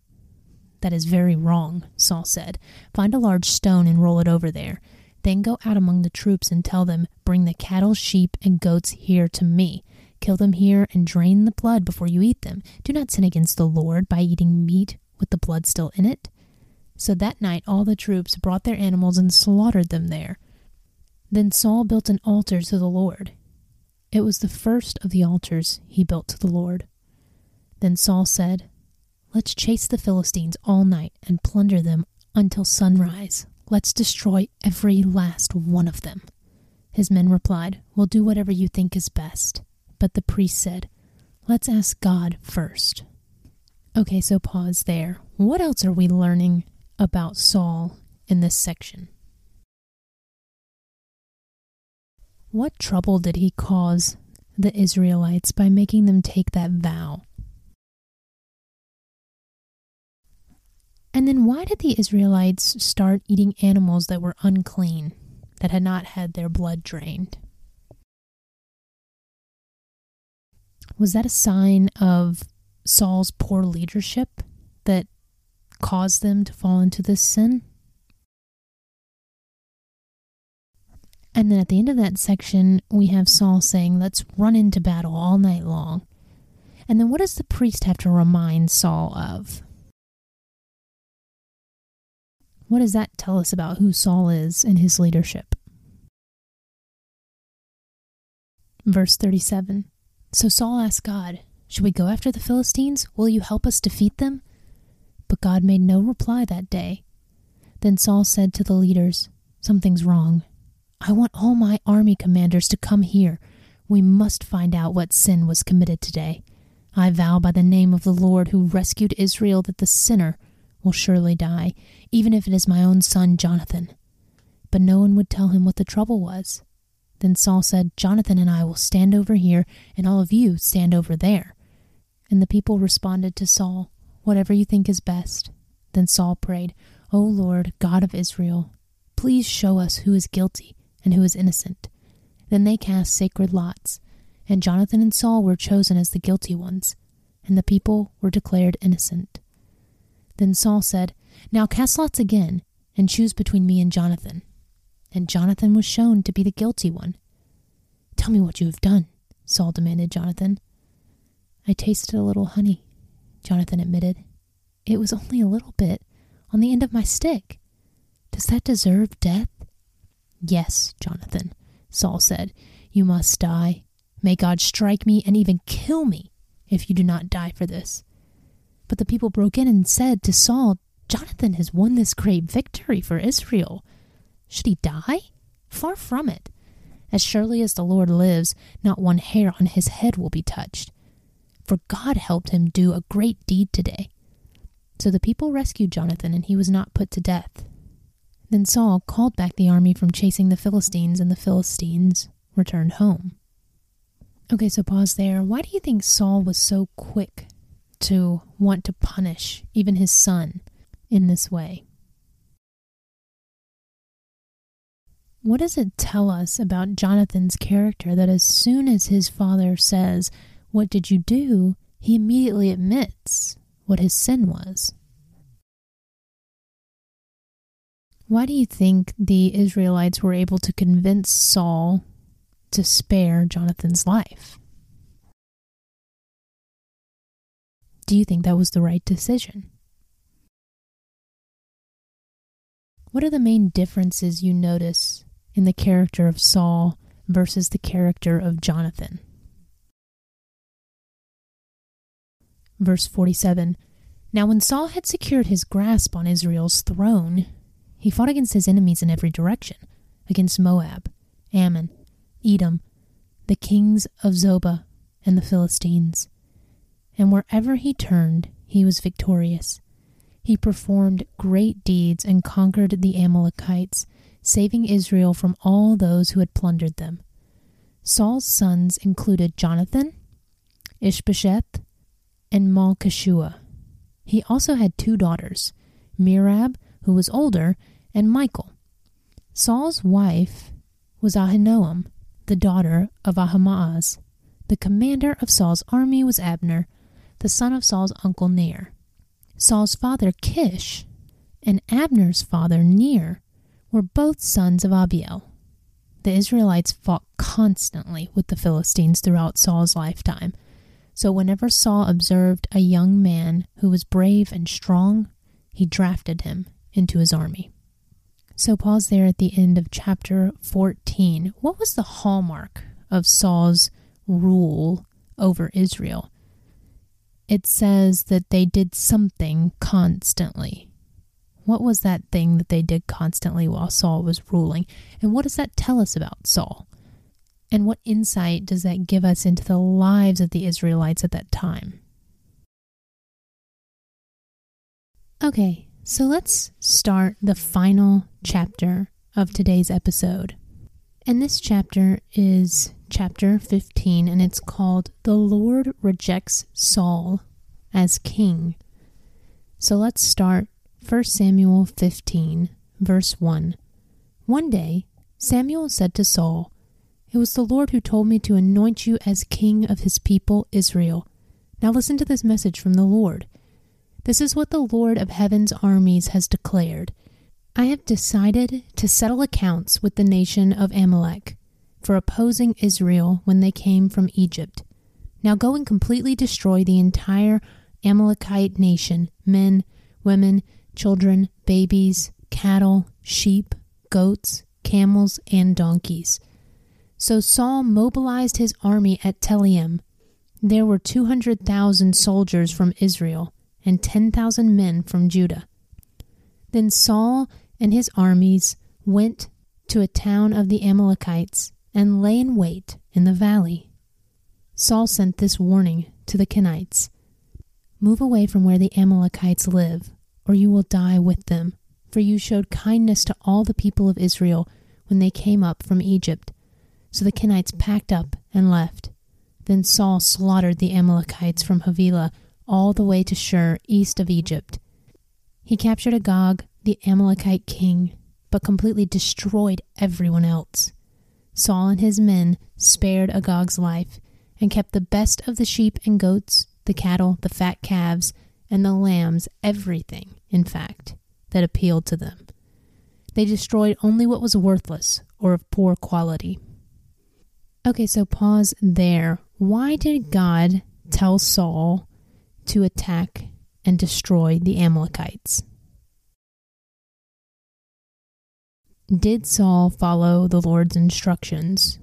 A: That is very wrong, Saul said. Find a large stone and roll it over there. Then go out among the troops and tell them, Bring the cattle, sheep, and goats here to me. Kill them here and drain the blood before you eat them. Do not sin against the Lord by eating meat with the blood still in it. So that night all the troops brought their animals and slaughtered them there. Then Saul built an altar to the Lord. It was the first of the altars he built to the Lord. Then Saul said, Let's chase the Philistines all night and plunder them until sunrise. Let's destroy every last one of them. His men replied, We'll do whatever you think is best. But the priest said, Let's ask God first. Okay, so pause there. What else are we learning about Saul in this section? What trouble did he cause the Israelites by making them take that vow? And then why did the Israelites start eating animals that were unclean? that had not had their blood drained. Was that a sign of Saul's poor leadership caused them to fall into this sin? And then at the end of that section, we have Saul saying, Let's run into battle all night long. And then what does the priest have to remind Saul of? What does that tell us about who Saul is and his leadership? Verse 37 So Saul asked God, Should we go after the Philistines? Will you help us defeat them? But God made no reply that day. Then Saul said to the leaders, Something's wrong. I want all my army commanders to come here. We must find out what sin was committed today. I vow by the name of the Lord who rescued Israel that the sinner will surely die, even if it is my own son Jonathan. But no one would tell him what the trouble was. Then Saul said, Jonathan and I will stand over here, and all of you stand over there. And the people responded to Saul, Whatever you think is best. Then Saul prayed, O Lord, God of Israel, please show us who is guilty and who is innocent. Then they cast sacred lots, and Jonathan and Saul were chosen as the guilty ones, and the people were declared innocent. Then Saul said, Now cast lots again, and choose between me and Jonathan. And Jonathan was shown to be the guilty one. Tell me what you have done, Saul demanded Jonathan. I tasted a little honey, Jonathan admitted. It was only a little bit, on the end of my stick. Does that deserve death? Yes, Jonathan, Saul said. You must die. May God strike me and even kill me if you do not die for this. But the people broke in and said to Saul, Jonathan has won this great victory for Israel. Should he die? Far from it. As surely as the Lord lives, not one hair on his head will be touched. For God helped him do a great deed today. So the people rescued Jonathan, and he was not put to death. Then Saul called back the army from chasing the Philistines, and the Philistines returned home. Okay, so pause there. Why do you think Saul was so quick to want to punish even his son in this way? What does it tell us about Jonathan's character that as soon as his father says, What did you do? he immediately admits what his sin was? Why do you think the Israelites were able to convince Saul to spare Jonathan's life? Do you think that was the right decision? What are the main differences you notice in the character of Saul versus the character of Jonathan? Verse 47 Now, when Saul had secured his grasp on Israel's throne, he fought against his enemies in every direction against Moab, Ammon, Edom, the kings of Zobah, and the Philistines. And wherever he turned, he was victorious. He performed great deeds and conquered the Amalekites, saving Israel from all those who had plundered them. Saul's sons included Jonathan, Ishbosheth, and Malchishua. He also had two daughters, Merab, who was older, and Michal. Saul's wife was Ahinoam, the daughter of Ahimaaz. The commander of Saul's army was Abner, the son of Saul's uncle Ner. Saul's father Kish and Abner's father Ner were both sons of Abiel. The Israelites fought constantly with the Philistines throughout Saul's lifetime. So whenever Saul observed a young man who was brave and strong, he drafted him into his army. So, pause there at the end of chapter 14. What was the hallmark of Saul's rule over Israel? It says that they did something constantly. What was that thing that they did constantly while Saul was ruling? And what does that tell us about Saul? And what insight does that give us into the lives of the Israelites at that time? Okay, so let's start the final chapter of today's episode. And this chapter is chapter 15, and it's called The Lord Rejects Saul as King. So let's start 1 Samuel 15, verse 1. One day, Samuel said to Saul, It was the Lord who told me to anoint you as king of his people Israel. Now listen to this message from the Lord. This is what the Lord of heaven's armies has declared. I have decided to settle accounts with the nation of Amalek for opposing Israel when they came from Egypt. Now go and completely destroy the entire Amalekite nation men, women, children, babies, cattle, sheep, goats, camels, and donkeys. So Saul mobilized his army at Telaim. There were 200,000 soldiers from Israel and 10,000 men from Judah. Then Saul and his armies went to a town of the Amalekites and lay in wait in the valley. Saul sent this warning to the Kenites Move away from where the Amalekites live, or you will die with them, for you showed kindness to all the people of Israel when they came up from Egypt. So the Kenites packed up and left. Then Saul slaughtered the Amalekites from Havilah all the way to Shur, east of Egypt. He captured Agag, the Amalekite king, but completely destroyed everyone else. Saul and his men spared Agag's life and kept the best of the sheep and goats, the cattle, the fat calves, and the lambs, everything, in fact, that appealed to them. They destroyed only what was worthless or of poor quality. Okay, so pause there. Why did God tell Saul to attack and destroy the Amalekites? Did Saul follow the Lord's instructions?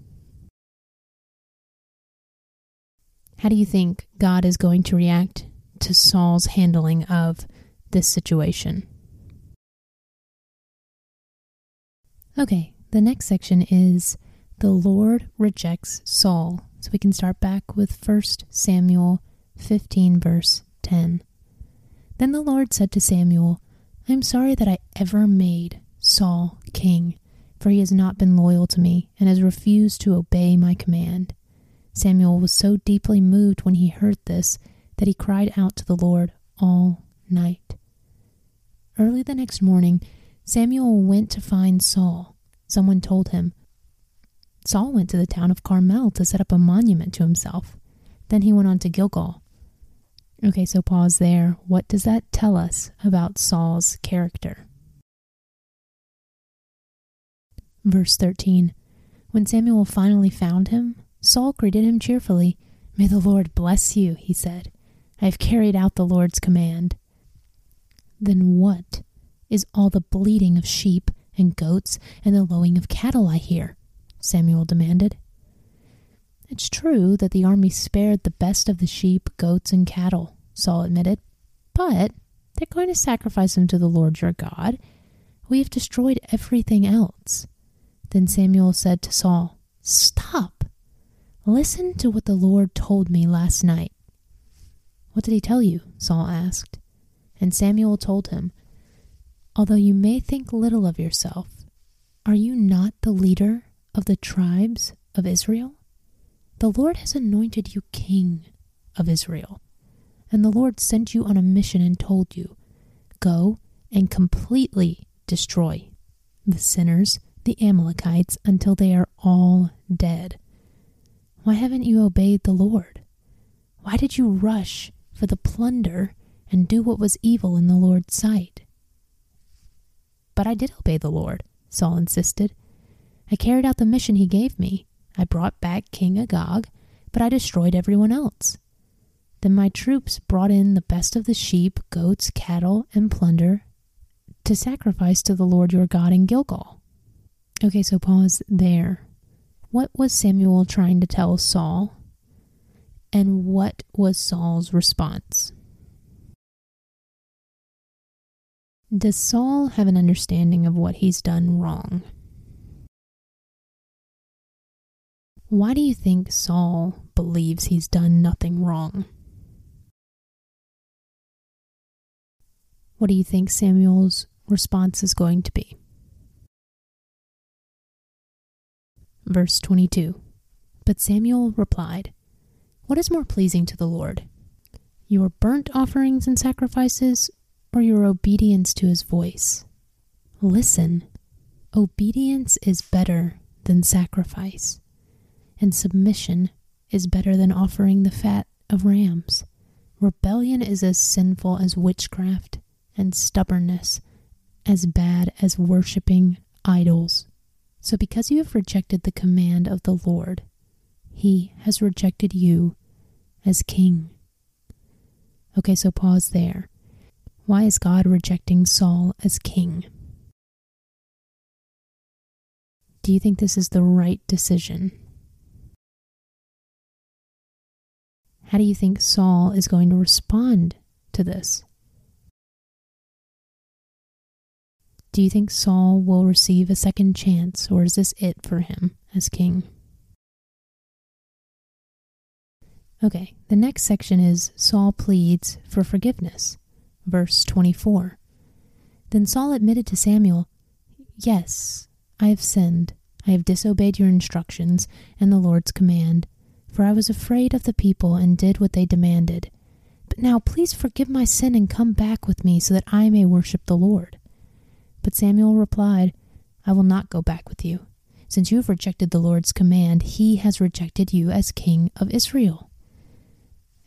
A: How do you think God is going to react to Saul's handling of this situation? Okay, the next section is the Lord rejects Saul. So we can start back with 1 Samuel 15, verse 10. Then the Lord said to Samuel, I am sorry that I ever made Saul king, for he has not been loyal to me and has refused to obey my command. Samuel was so deeply moved when he heard this that he cried out to the Lord all night. Early the next morning, Samuel went to find Saul. Someone told him. Saul went to the town of Carmel to set up a monument to himself. Then he went on to Gilgal. Okay, so pause there. What does that tell us about Saul's character? Verse 13 When Samuel finally found him, Saul greeted him cheerfully. May the Lord bless you, he said. I have carried out the Lord's command. Then what is all the bleating of sheep and goats and the lowing of cattle I hear? Samuel demanded. It's true that the army spared the best of the sheep, goats, and cattle, Saul admitted, but they're going to sacrifice them to the Lord your God. We have destroyed everything else. Then Samuel said to Saul, Stop! Listen to what the Lord told me last night. What did he tell you? Saul asked. And Samuel told him, Although you may think little of yourself, are you not the leader of the tribes of Israel? The Lord has anointed you king of Israel. And the Lord sent you on a mission and told you, Go and completely destroy the sinners the Amalekites until they are all dead. Why haven't you obeyed the Lord? Why did you rush for the plunder and do what was evil in the Lord's sight? But I did obey the Lord, Saul insisted. I carried out the mission he gave me. I brought back King Agag, but I destroyed everyone else. Then my troops brought in the best of the sheep, goats, cattle, and plunder to sacrifice to the Lord your God in Gilgal. Okay, so pause there. What was Samuel trying to tell Saul? And what was Saul's response? Does Saul have an understanding of what he's done wrong? Why do you think Saul believes he's done nothing wrong? What do you think Samuel's response is going to be? Verse 22 But Samuel replied, What is more pleasing to the Lord? Your burnt offerings and sacrifices, or your obedience to his voice? Listen, Obedience is better than sacrifice, and submission is better than offering the fat of rams. Rebellion is as sinful as witchcraft, and stubbornness as bad as worshipping idols. So, because you have rejected the command of the Lord, he has rejected you as king. Okay, so pause there. Why is God rejecting Saul as king? Do you think this is the right decision? How do you think Saul is going to respond to this? Do you think Saul will receive a second chance, or is this it for him as king? Okay, the next section is Saul pleads for forgiveness. Verse 24. Then Saul admitted to Samuel, Yes, I have sinned. I have disobeyed your instructions and the Lord's command, for I was afraid of the people and did what they demanded. But now please forgive my sin and come back with me so that I may worship the Lord. But Samuel replied, I will not go back with you. Since you have rejected the Lord's command, he has rejected you as king of Israel.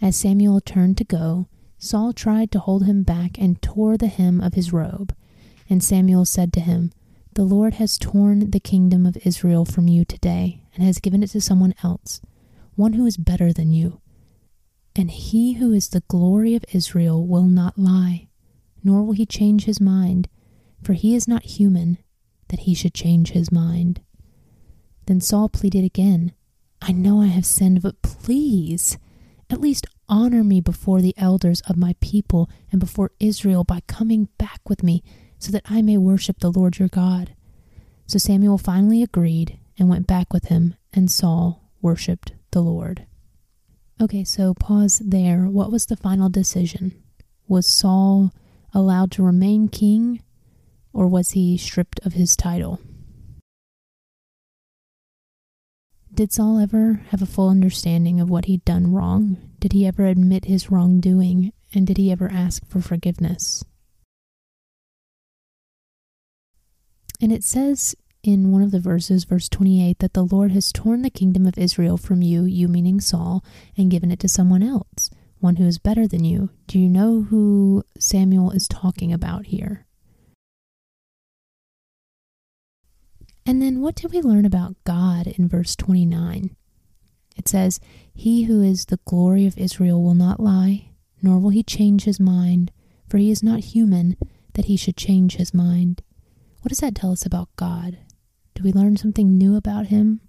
A: As Samuel turned to go, Saul tried to hold him back and tore the hem of his robe. And Samuel said to him, The Lord has torn the kingdom of Israel from you today, and has given it to someone else, one who is better than you. And he who is the glory of Israel will not lie, nor will he change his mind, for he is not human that he should change his mind. Then Saul pleaded again, I know I have sinned, but please at least honor me before the elders of my people and before Israel by coming back with me, so that I may worship the Lord your God. So Samuel finally agreed and went back with him, and Saul worshiped the Lord. Okay, so pause there. What was the final decision? Was Saul allowed to remain king, or was he stripped of his title? Did Saul ever have a full understanding of what he'd done wrong? Did he ever admit his wrongdoing? And did he ever ask for forgiveness? And it says in one of the verses, verse 28, that the Lord has torn the kingdom of Israel from you, you meaning Saul, and given it to someone else, one who is better than you. Do you know who Samuel is talking about here? And then what do we learn about God in verse 29? It says, He who is the glory of Israel will not lie, nor will he change his mind, for he is not human that he should change his mind. What does that tell us about God? Do we learn something new about him?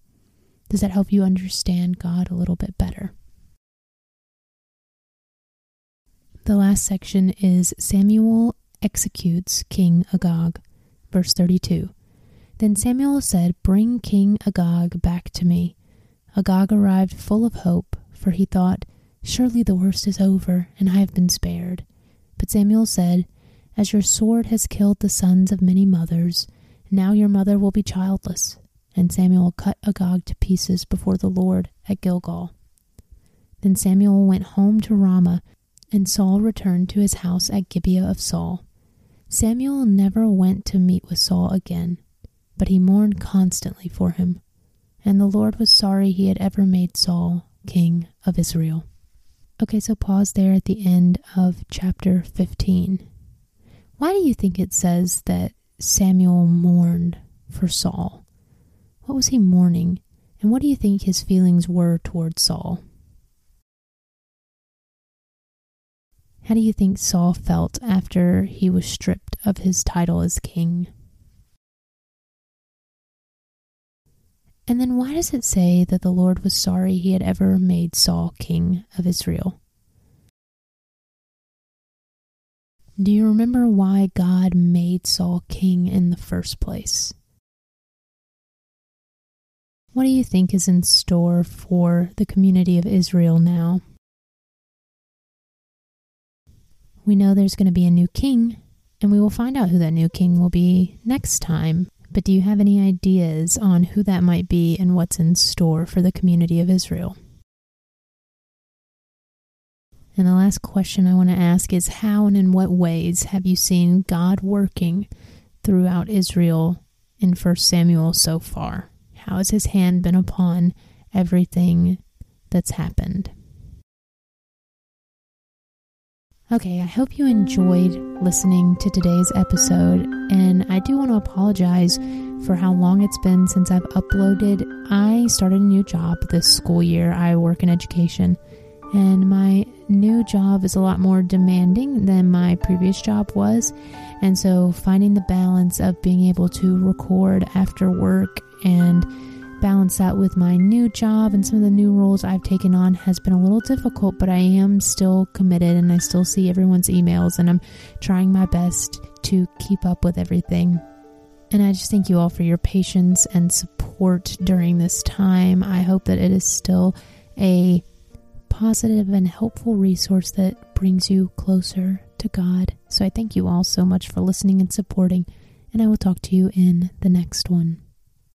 A: Does that help you understand God a little bit better? The last section is Samuel executes King Agag, verse 32. Then Samuel said, Bring King Agag back to me. Agag arrived full of hope, for he thought, Surely the worst is over, and I have been spared. But Samuel said, As your sword has killed the sons of many mothers, now your mother will be childless. And Samuel cut Agag to pieces before the Lord at Gilgal. Then Samuel went home to Ramah, and Saul returned to his house at Gibeah of Saul. Samuel never went to meet with Saul again but he mourned constantly for him. And the Lord was sorry he had ever made Saul king of Israel. Okay, so pause there at the end of chapter 15. Why do you think it says that Samuel mourned for Saul? What was he mourning? And what do you think his feelings were towards Saul? How do you think Saul felt after he was stripped of his title as king? And then why does it say that the Lord was sorry he had ever made Saul king of Israel? Do you remember why God made Saul king in the first place? What do you think is in store for the community of Israel now? We know there's going to be a new king, and we will find out who that new king will be next time but do you have any ideas on who that might be and what's in store for the community of Israel? And the last question I want to ask is How and in what ways have you seen God working throughout Israel in 1 Samuel so far? How has his hand been upon everything that's happened? Okay, I hope you enjoyed listening to today's episode, and I do want to apologize for how long it's been since I've uploaded. I started a new job this school year. I work in education, and my new job is a lot more demanding than my previous job was. And so, finding the balance of being able to record after work and balance that with my new job and some of the new roles I've taken on has been a little difficult, but I am still committed and I still see everyone's emails and I'm trying my best to keep up with everything. And I just thank you all for your patience and support during this time. I hope that it is still a positive and helpful resource that brings you closer to God. So I thank you all so much for listening and supporting, and I will talk to you in the next one.